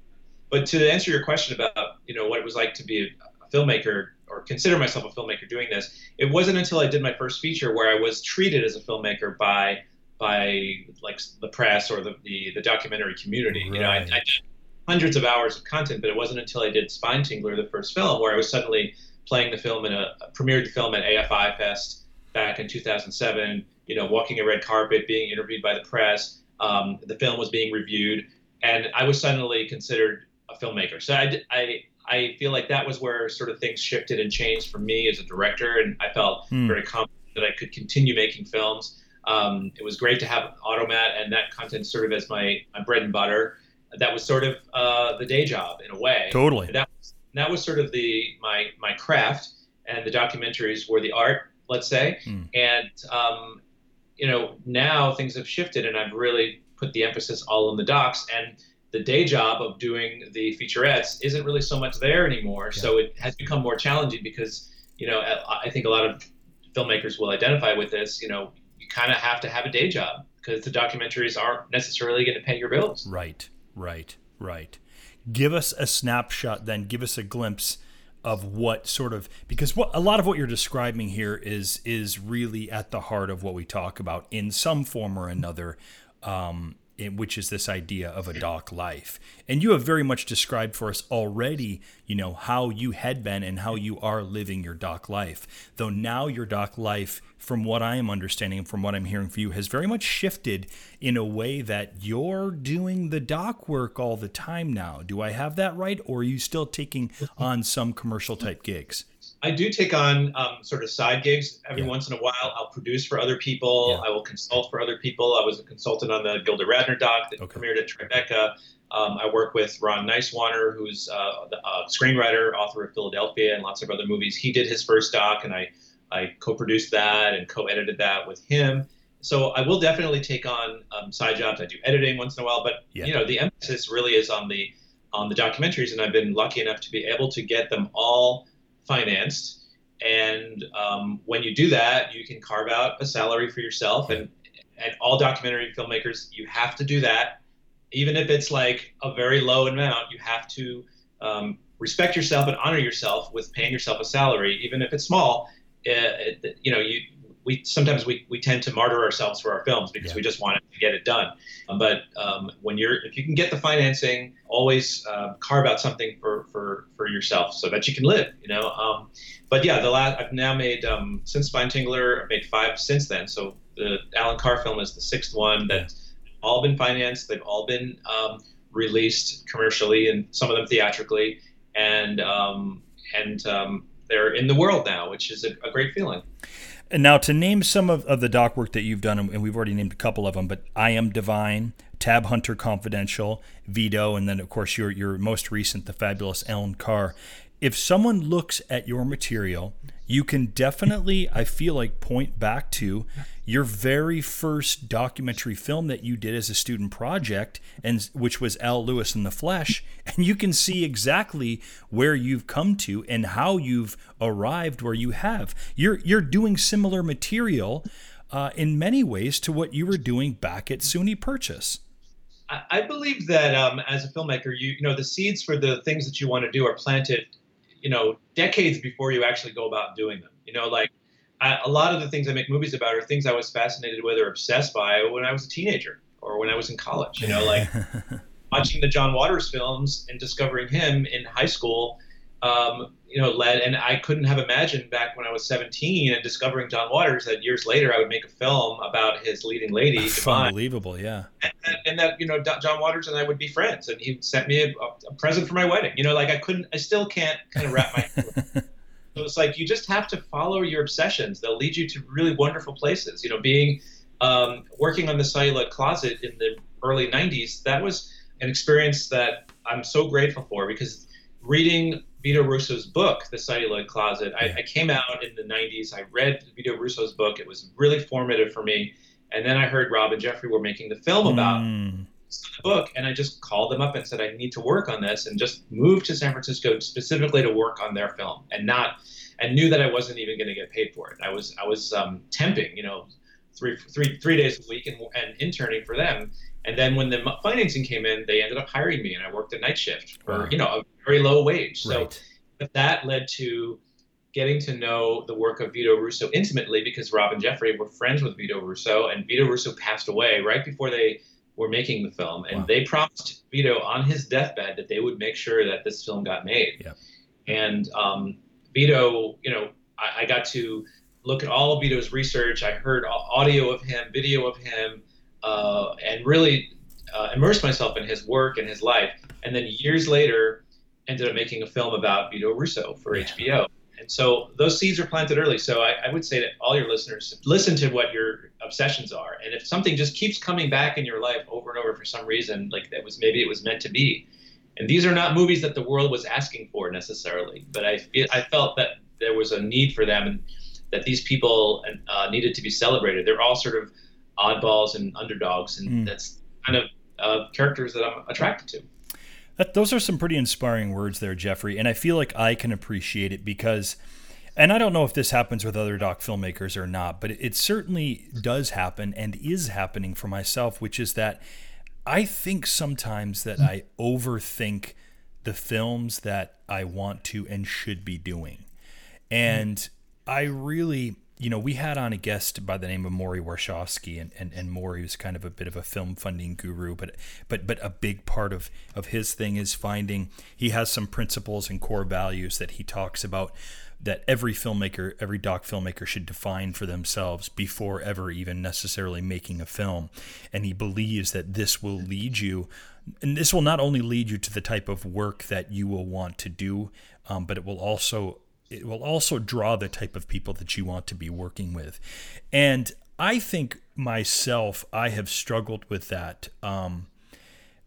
But to answer your question about you know what it was like to be a filmmaker or consider myself a filmmaker doing this. It wasn't until I did my first feature where I was treated as a filmmaker by by like the press or the the, the documentary community. Right. You know, I, I, did hundreds of hours of content, but it wasn't until I did Spine Tingler, the first film, where I was suddenly playing the film in a, premiered the film at AFI Fest back in 2007. You know, walking a red carpet, being interviewed by the press. Um, the film was being reviewed, and I was suddenly considered a filmmaker. So I, I I feel like that was where sort of things shifted and changed for me as a director, and I felt mm. very confident that I could continue making films. Um, it was great to have Automat and that content sort of as my, my bread and butter. That was sort of uh, the day job in a way. Totally. And that was, that was sort of the my my craft, and the documentaries were the art, let's say. Mm. And um, you know now things have shifted, and I've really put the emphasis all on the docs and the day job of doing the featurettes isn't really so much there anymore. Yeah. So it has become more challenging because, you know, I think a lot of filmmakers will identify with this. You know, you kind of have to have a day job because the documentaries aren't necessarily going to pay your bills. Right, right, right. give us a snapshot then give us a glimpse of what sort of because what a lot of what you're describing here is is really at the heart of what we talk about in some form or another um, which is this idea of a doc life. And you have very much described for us already, you know, how you had been and how you are living your doc life. Though now your doc life, from what I am understanding and from what I'm hearing from you, has very much shifted in a way that you're doing the doc work all the time now. Do I have that right? Or are you still taking on some commercial type gigs? I do take on um, sort of side gigs every yeah. once in a while. I'll produce for other people. Yeah. I will consult for other people. I was a consultant on the Gilda Radner doc that okay. premiered at Tribeca. Um, I work with Ron Nyswaner, who's uh, the uh, screenwriter, author of Philadelphia and lots of other movies. He did his first doc, and I, I co-produced that and co-edited that with him. So I will definitely take on um, side jobs. I do editing once in a while, but yeah. you know the emphasis really is on the on the documentaries, and I've been lucky enough to be able to get them all financed. And um, when you do that, you can carve out a salary for yourself. And, and all documentary filmmakers, you have to do that. Even if it's like a very low amount, you have to um, respect yourself and honor yourself with paying yourself a salary, even if it's small. Uh, you know, you we sometimes we, we tend to martyr ourselves for our films because yeah. we just want to get it done. Um, but um, when you're if you can get the financing, always uh, carve out something for, for for yourself so that you can live. You know. Um, but yeah, the last I've now made um, since Spine Tingler, I've made five since then. So the Allan Carr film is the sixth one that's all been financed. They've all been um, released commercially and some of them theatrically, and um, and they're in the world now, which is a, a great feeling. And now to name some of, of the doc work that you've done, and we've already named a couple of them, but I Am Divine, Tab Hunter Confidential, Vito, and then of course your your most recent, the fabulous Allan Carr. If someone looks at your material you can definitely, I feel like, point back to your very first documentary film that you did as a student project, and which was Al Lewis in the Flesh, and you can see exactly where you've come to and how you've arrived where you have. You're you're doing similar material uh, in many ways to what you were doing back at SUNY Purchase. I believe that um, as a filmmaker, you you know the seeds for the things that you want to do are planted you know, decades before you actually go about doing them. You know, like I, a lot of the things I make movies about are things I was fascinated with or obsessed by when I was a teenager or when I was in college. You know, like watching the John Waters films and discovering him in high school um, you know, led, and I couldn't have imagined back when I was 17 and discovering John Waters that years later I would make a film about his leading lady. Unbelievable, yeah. And, and, that, you know, John Waters and I would be friends, and he sent me a, a, present for my wedding. You know, like I couldn't, I still can't kind of wrap my. so it's like you just have to follow your obsessions. They'll lead you to really wonderful places. You know, being um, working on the celluloid closet in the early 90s, that was an experience that I'm so grateful for because reading Vito Russo's book, The Celluloid Closet. I, I, came out in the 90s. I read Vito Russo's book. It was really formative for me. And then I heard Rob and Jeffrey were making the film about mm. the book. And I just called them up and said, I need to work on this and just moved to San Francisco specifically to work on their film and not, and knew that I wasn't even going to get paid for it. I was, I was um, temping, you know, three, three, three days a week and, and interning for them. And then when the financing came in, they ended up hiring me, and I worked a night shift for wow. you know a very low wage. Right. So that led to getting to know the work of Vito Russo intimately because Rob and Jeffrey were friends with Vito Russo, and Vito Russo passed away right before they were making the film, and wow. they promised Vito on his deathbed that they would make sure that this film got made. Yep. And um, Vito, you know, I, I got to look at all of Vito's research. I heard audio of him, video of him uh, and really uh, immersed myself in his work and his life. And then years later, ended up making a film about Vito Russo for yeah. HBO. And so those seeds are planted early. So I, I, would say to all your listeners, listen to what your obsessions are. And if something just keeps coming back in your life over and over for some reason, like that was maybe it was meant to be. And these are not movies that the world was asking for necessarily, but I I felt that there was a need for them and that these people uh, needed to be celebrated. They're all sort of oddballs and underdogs, and mm. that's kind of uh, characters that I'm attracted to. That, those are some pretty inspiring words there, Jeffrey, and I feel like I can appreciate it because, and I don't know if this happens with other doc filmmakers or not, but it certainly does happen and is happening for myself, which is that I think sometimes that I overthink the films that I want to and should be doing. And mm. I really, you know, we had on a guest by the name of Morrie Warshawski, and, and, and Morrie was kind of a bit of a film funding guru, but but but a big part of, of his thing is finding he has some principles and core values that he talks about that every filmmaker, every doc filmmaker should define for themselves before ever even necessarily making a film. And he believes that this will lead you, and this will not only lead you to the type of work that you will want to do, um, but it will also it will also draw the type of people that you want to be working with. And I think myself, I have struggled with that. Um,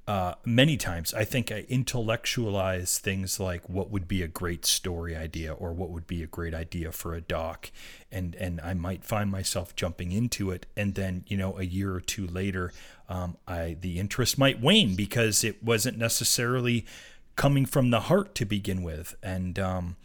uh, many times I think I intellectualize things like what would be a great story idea or what would be a great idea for a doc, and and I might find myself jumping into it, and then you know a year or two later, um, I the interest might wane because it wasn't necessarily coming from the heart to begin with, and um,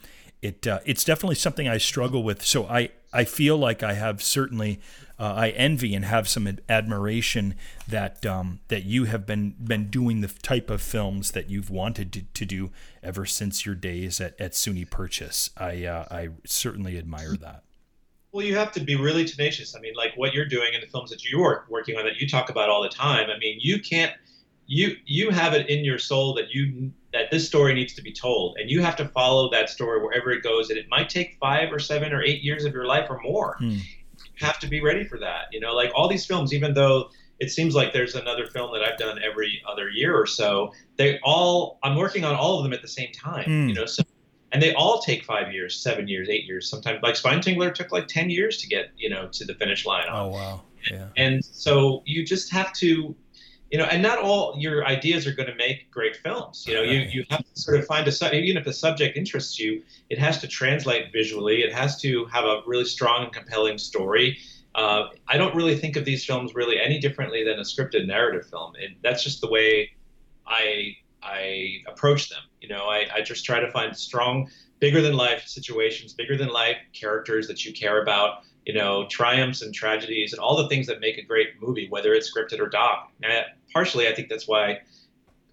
it uh, it's definitely something I struggle with. So I I feel like I have certainly uh, I envy and have some admiration that um, that you have been been doing the type of films that you've wanted to, to do ever since your days at, at SUNY Purchase. I uh, I certainly admire that. Well, you have to be really tenacious. I mean, like what you're doing in the films that you are working on that you talk about all the time. I mean, you can't you you have it in your soul that you that this story needs to be told and you have to follow that story wherever it goes and it might take five or seven or eight years of your life or more hmm have to be ready for that. You know, like all these films, even though it seems like there's another film that I've done every other year or so, they all I'm working on all of them at the same time. Mm. You know, so and they all take five years, seven years, eight years. Sometimes like Spine Tingler took like ten years to get you know to the finish line. On. Oh wow. Yeah. And so you just have to you know, and not all your ideas are going to make great films. You know, you, you have to sort of find a even if the subject interests you, it has to translate visually. It has to have a really strong and compelling story. Uh, I don't really think of these films really any differently than a scripted narrative film. That's just the way I I approach them. You know, I, I just try to find strong, bigger than life situations, bigger than life characters that you care about you know, triumphs and tragedies and all the things that make a great movie, whether it's scripted or doc. And partially, I think that's why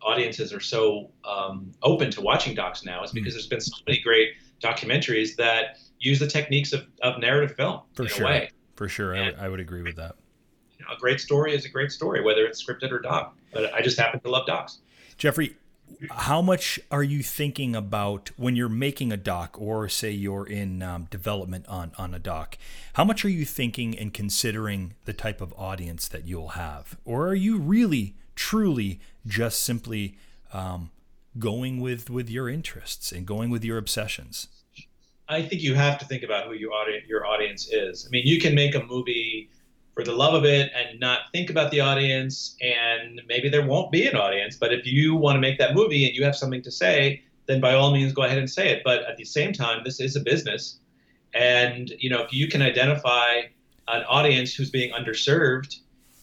audiences are so um, open to watching docs now, is hmm. because mm. there's been so many great documentaries that use the techniques of, of narrative film For in sure. a way. For sure. And, I would agree with that. You know, a great story is a great story, whether it's scripted or doc. But I just happen to love docs. Jeffrey, how much are you thinking about when you're making a doc or say you're in um, development on, on a doc how much are you thinking and considering the type of audience that you'll have? Or are you really truly just simply um, going with with your interests and going with your obsessions? I think you have to think about who your audience your audience is. I mean you can make a movie for the love of it and not think about the audience. And maybe there won't be an audience but if you want to make that movie and you have something to say then by all means go ahead and say it. But at the same time this is a business. And you know if you can identify an audience who's being underserved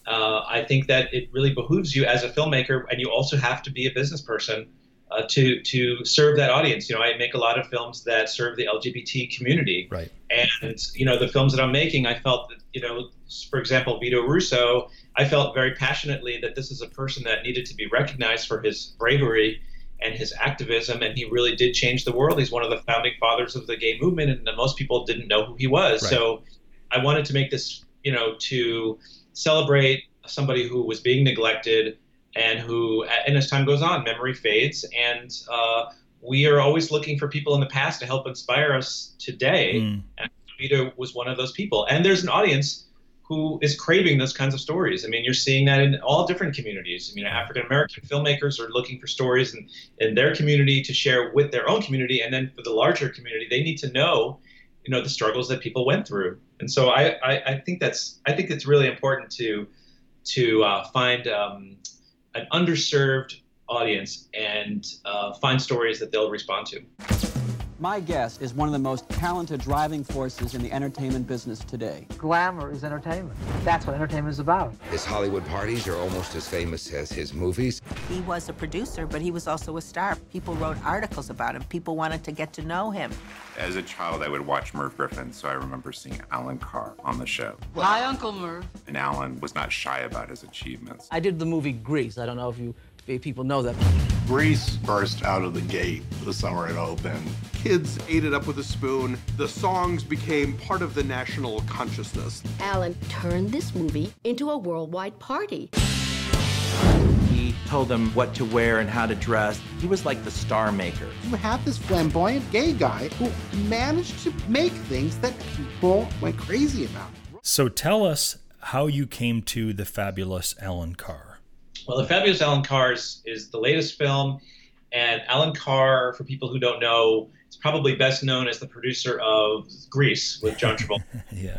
uh, i think that it really behooves you as a filmmaker and you also have to be a business person uh, to to serve that audience. You know, I make a lot of films that serve the LGBT community. Right. And you know, the films that I'm making, I felt that you know, for example, Vito Russo, I felt very passionately that this is a person that needed to be recognized for his bravery and his activism, and he really did change the world. He's one of the founding fathers of the gay movement, and most people didn't know who he was. Right. So, I wanted to make this, you know, to celebrate somebody who was being neglected and who, and as time goes on, memory fades, and uh, we are always looking for people in the past to help inspire us today. Mm. And was one of those people. And there's an audience who is craving those kinds of stories. I mean, you're seeing that in all different communities. I mean, African American filmmakers are looking for stories in, in their community to share with their own community, and then for the larger community, they need to know, you know, the struggles that people went through. And so I, I, I think that's I think it's really important to to uh, find um, an underserved audience and uh, find stories that they'll respond to. My guest is one of the most talented driving forces in the entertainment business today. Glamour is entertainment. That's what entertainment is about. His Hollywood parties are almost as famous as his movies. He was a producer, but he was also a star. People wrote articles about him. People wanted to get to know him. As a child, I would watch Merv Griffin, so I remember seeing Allan Carr on the show. Hi, Uncle Merv. And Allan was not shy about his achievements. I did the movie Grease. I don't know if you people know that. Grease burst out of the gate the summer it opened. Kids ate it up with a spoon. The songs became part of the national consciousness. Allan turned this movie into a worldwide party. He told them what to wear and how to dress. He was like the star maker. You have this flamboyant gay guy who managed to make things that people went crazy about. So tell us how you came to the fabulous Allan Carr. Well, The Fabulous Allan Carr is, is the latest film, and Allan Carr, for people who don't know, is probably best known as the producer of Grease with John Travolta. yeah.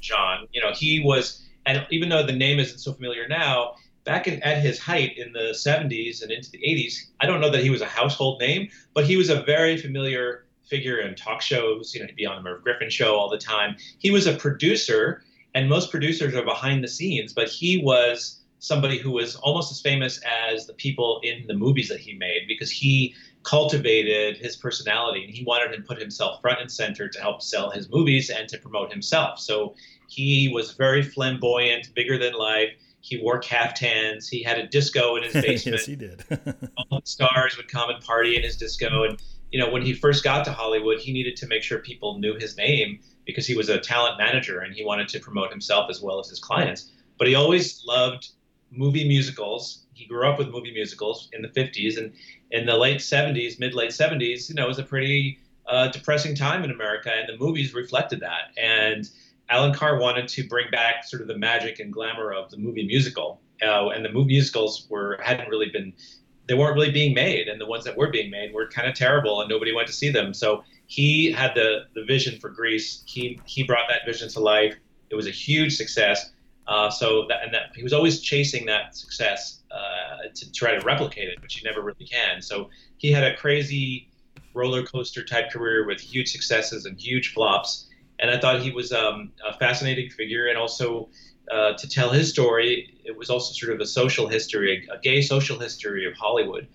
John, you know, he was, and even though the name isn't so familiar now, back in, at his height in the 70s and into the 80s, I don't know that he was a household name, but he was a very familiar figure in talk shows. You know, he'd be on the Merv Griffin show all the time. He was a producer, and most producers are behind the scenes, but he was somebody who was almost as famous as the people in the movies that he made because he cultivated his personality and he wanted to put himself front and center to help sell his movies and to promote himself. So he was very flamboyant, bigger than life. He wore caftans. He had a disco in his basement. yes, he did. All the stars would come and party in his disco. And you know, when he first got to Hollywood, he needed to make sure people knew his name because he was a talent manager and he wanted to promote himself as well as his clients. But he always loved movie musicals. He grew up with movie musicals in the 50s, and in the late 70s, mid late 70s, you know, it was a pretty uh, depressing time in America, and the movies reflected that. And Allan Carr wanted to bring back sort of the magic and glamour of the movie musical, uh, and the movie musicals were hadn't really been they weren't really being made, and the ones that were being made were kind of terrible, and nobody went to see them. So he had the the vision for Grease. He he brought that vision to life. It was a huge success. Uh, so that and that he was always chasing that success uh, to try to replicate it, which you never really can. So he had a crazy roller coaster type career with huge successes and huge flops. And I thought he was um, a fascinating figure, and also uh, to tell his story, it was also sort of a social history, a, gay social history of Hollywood,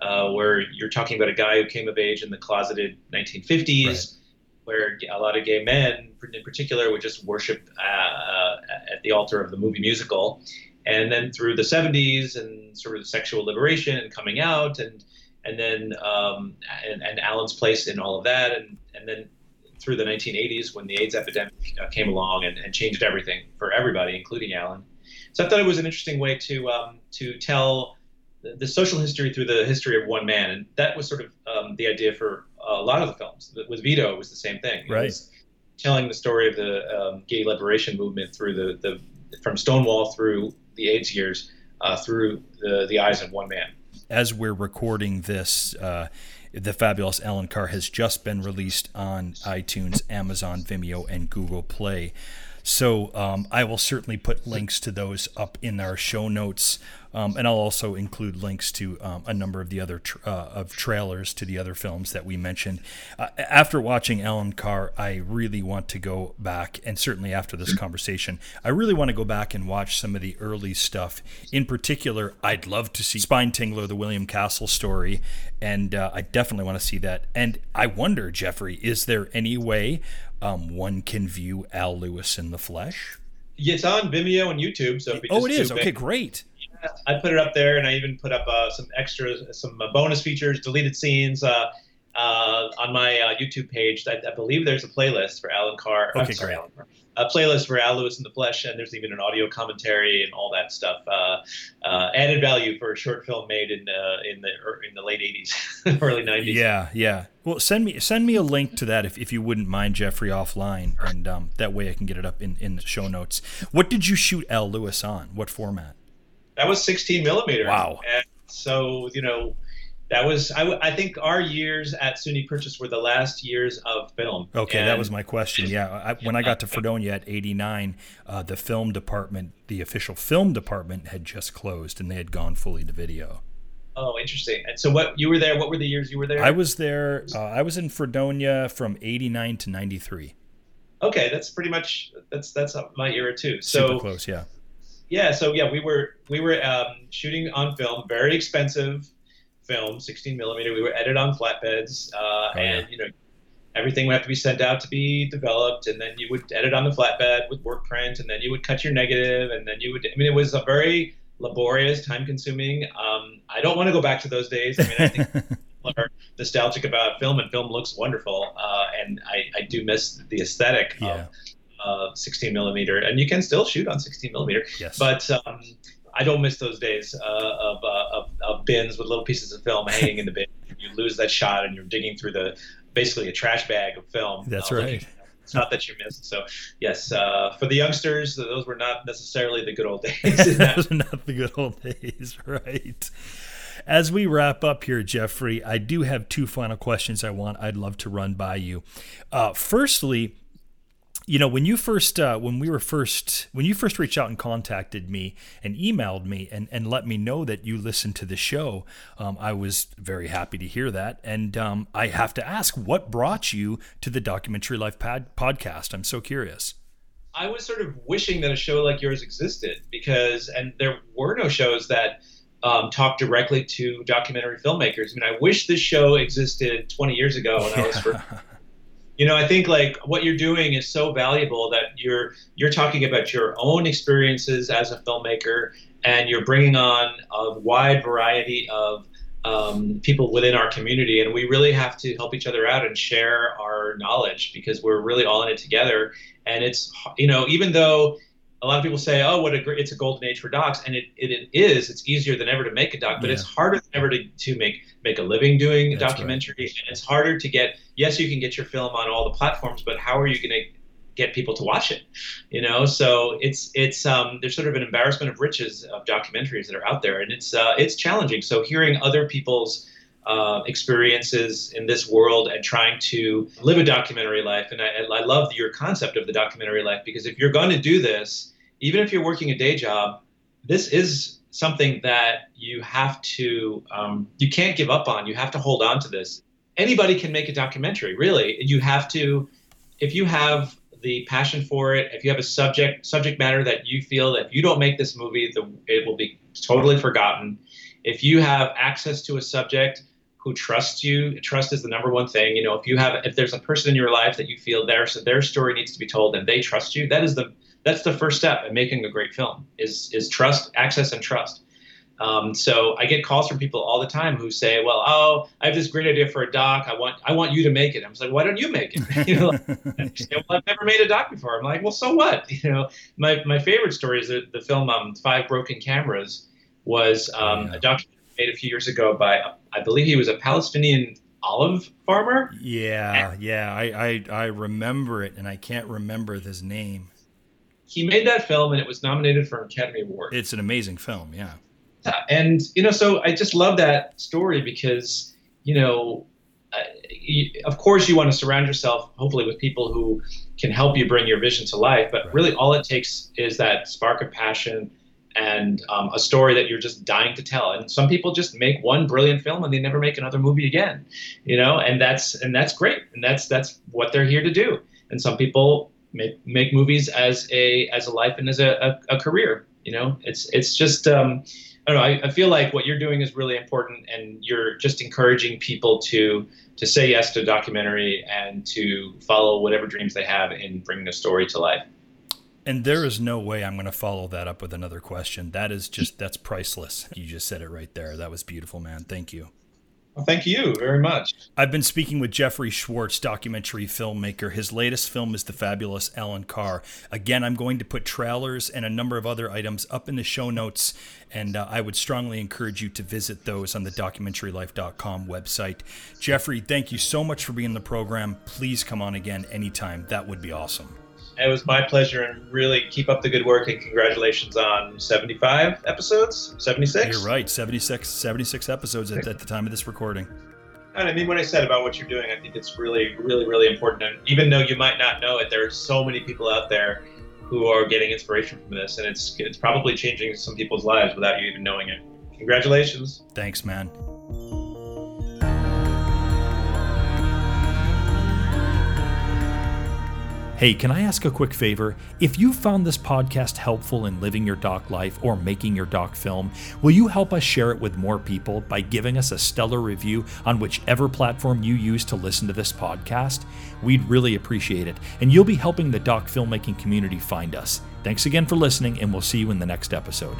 uh, where you're talking about a guy who came of age in the closeted 1950s. Right where a lot of gay men, in particular, would just worship uh, uh, at the altar of the movie musical. And then through the 70s and sort of sexual liberation and coming out, and and then um, and, and Allan's place in all of that, and and then through the 1980s when the AIDS epidemic uh, came along and, and changed everything for everybody, including Allan. So I thought it was an interesting way to um, to tell the, the, social history through the history of one man, and that was sort of um, the idea for a lot of the films. With Vito, it was the same thing. It right. telling the story of the um, gay liberation movement through the, the from Stonewall through the AIDS years uh, through the the eyes of one man. As we're recording this. Uh, the fabulous Allan Carr has just been released on iTunes, Amazon, Vimeo, and Google Play. So um, I will certainly put links to those up in our show notes. Um, and I'll also include links to um, a number of the other tra- uh, of trailers to the other films that we mentioned. Uh, after watching Allan Carr, I really want to go back, and certainly after this conversation, I really want to go back and watch some of the early stuff. In particular, I'd love to see Spine Tingler, the William Castle story, and uh, I definitely want to see that. And I wonder, Jeffrey, is there any way um, one can view Al Lewis in the flesh? It's on Vimeo and YouTube. So oh, it is. Okay, great. I put it up there, and I even put up uh, some extras, some uh, bonus features, deleted scenes uh, uh on my uh, YouTube page. I, I, believe there's a playlist for Allan Carr. Okay, I'm sorry, Allan Carr. A playlist for Al Lewis in the Flesh, and there's even an audio commentary and all that stuff. Uh, added value for a short film made in in the in the late '80s, early '90s. Yeah, yeah. Well, send me send me a link to that if, if you wouldn't mind, Jeffrey, offline, and um, that way I can get it up in, in the show notes. What did you shoot Al Lewis on? What format? That was 16 millimeter. Wow. And so, you know, that was, I, I think our years at SUNY Purchase were the last years of film. Okay, and, that was my question. Yeah. I, when I got to Fredonia at 89, uh, the film department, the official film department had just closed and they had gone fully to video. Oh, interesting. And so, what you were there? What were the years you were there? I was there. Uh, I was in Fredonia from '89 to '93. Okay, that's pretty much that's that's my era too. So Super close, yeah yeah, so yeah, we were we were um, shooting on film, very expensive film, 16 millimeter. We were edited on flatbeds, uh, oh, and yeah. you know everything would have to be sent out to be developed, and then you would edit on the flatbed with work print, and then you would cut your negative, and then you would. I mean, it was a very laborious, time consuming. Um, I don't want to go back to those days. I mean, I think people are nostalgic about film, and film looks wonderful. Uh, and I, I do miss the aesthetic Yeah. of uh, 16 millimeter, and you can still shoot on 16 millimeter. Yes. But um, I don't miss those days uh, of, uh, of of bins with little pieces of film hanging in the bin. You lose that shot, and you're digging through the basically a trash bag of film. That's uh, right. It's not that you missed. So yes, uh, for the youngsters, those were not necessarily the good old days. Those are not the good old days, right? As we wrap up here, Jeffrey, I do have two final questions I want. I'd love to run by you. Uh, firstly, you know when you first uh, when we were first when you first reached out and contacted me and emailed me and, and let me know that you listened to the show um, i was very happy to hear that and um, i have to ask what brought you to the documentary life pod- podcast i'm so curious I was sort of wishing that a show like yours existed because, and there were no shows that um, talk directly to documentary filmmakers. I mean, I wish this show existed 20 years ago when I was first. You know, I think like what you're doing is so valuable that you're you're talking about your own experiences as a filmmaker, and you're bringing on a wide variety of um, people within our community, and we really have to help each other out and share our knowledge because we're really all in it together. And it's you know even though a lot of people say, oh, what a great, it's a golden age for docs, and it, it, it is. It's easier than ever to make a doc, but Yeah. it's harder than ever to, to make make a living doing That's right. documentary, and it's harder to get. Yes, you can get your film on all the platforms, but how are you going to get people to watch it? You know, so it's it's um, there's sort of an embarrassment of riches of documentaries that are out there, and it's uh, it's challenging. So hearing other people's uh, experiences in this world and trying to live a documentary life. And I, I love your concept of the documentary life because if you're going to do this, even if you're working a day job, this is something that you have to, um, you can't give up on. You have to hold on to this. Anybody can make a documentary, really. You have to, if you have the passion for it, if you have a subject subject matter that you feel that if you don't make this movie, the, it will be totally forgotten. If you have access to a subject who trusts you, trust is the number one thing. You know, if you have, if there's a person in your life that you feel their so their story needs to be told and they trust you, that is the that's the first step in making a great film is is trust, access, and trust. Um, so I get calls from people all the time who say, "Well, oh, I have this great idea for a doc. I want I want you to make it." I'm like, "Why don't you make it?" You know, like, well, I've never made a doc before. I'm like, "Well, so what?" You know, my my favorite story is the, the film um, Five Broken Cameras was um, a documentary made a few years ago by I believe he was a Palestinian olive farmer. yeah yeah I, I i remember it and i can't remember his name He made that film and it was nominated for an Academy Award. it's an amazing film yeah Yeah, and you know, so I just love that story because you know, uh, of course, you want to surround yourself, hopefully, with people who can help you bring your vision to life. But really, all it takes is that spark of passion and um, a story that you're just dying to tell. And some people just make one brilliant film and they never make another movie again, you know, and that's and that's great, and that's that's what they're here to do. And some people make make movies as a as a life and as a, a, a career. You know, it's it's just. Um, I don't know. I, I feel like what you're doing is really important, and you're just encouraging people to to say yes to documentary and to follow whatever dreams they have in bringing a story to life. And there is no way I'm going to follow that up with another question. That is just, that's priceless. You just said it right there. That was beautiful, man. Thank you. Well, thank you very much. I've been speaking with Jeffrey Schwarz, documentary filmmaker. His latest film is The Fabulous Allan Carr. Again, I'm going to put trailers and a number of other items up in the show notes, and uh, I would strongly encourage you to visit those on the documentarylife.com website. Jeffrey, thank you so much for being in the program. Please come on again anytime. That would be awesome. It was my pleasure, and really keep up the good work. And congratulations on 75 episodes, 76. You're right, 76, 76 episodes at, at the time of this recording. And I mean, what I said about what you're doing, I think it's really, really, really important. And even though you might not know it, there are so many people out there who are getting inspiration from this, and it's it's probably changing some people's lives without you even knowing it. Congratulations. Thanks, man. Hey, can I ask a quick favor? If you found this podcast helpful in living your doc life or making your doc film, will you help us share it with more people by giving us a stellar review on whichever platform you use to listen to this podcast? We'd really appreciate it, and you'll be helping the doc filmmaking community find us. Thanks again for listening, and we'll see you in the next episode.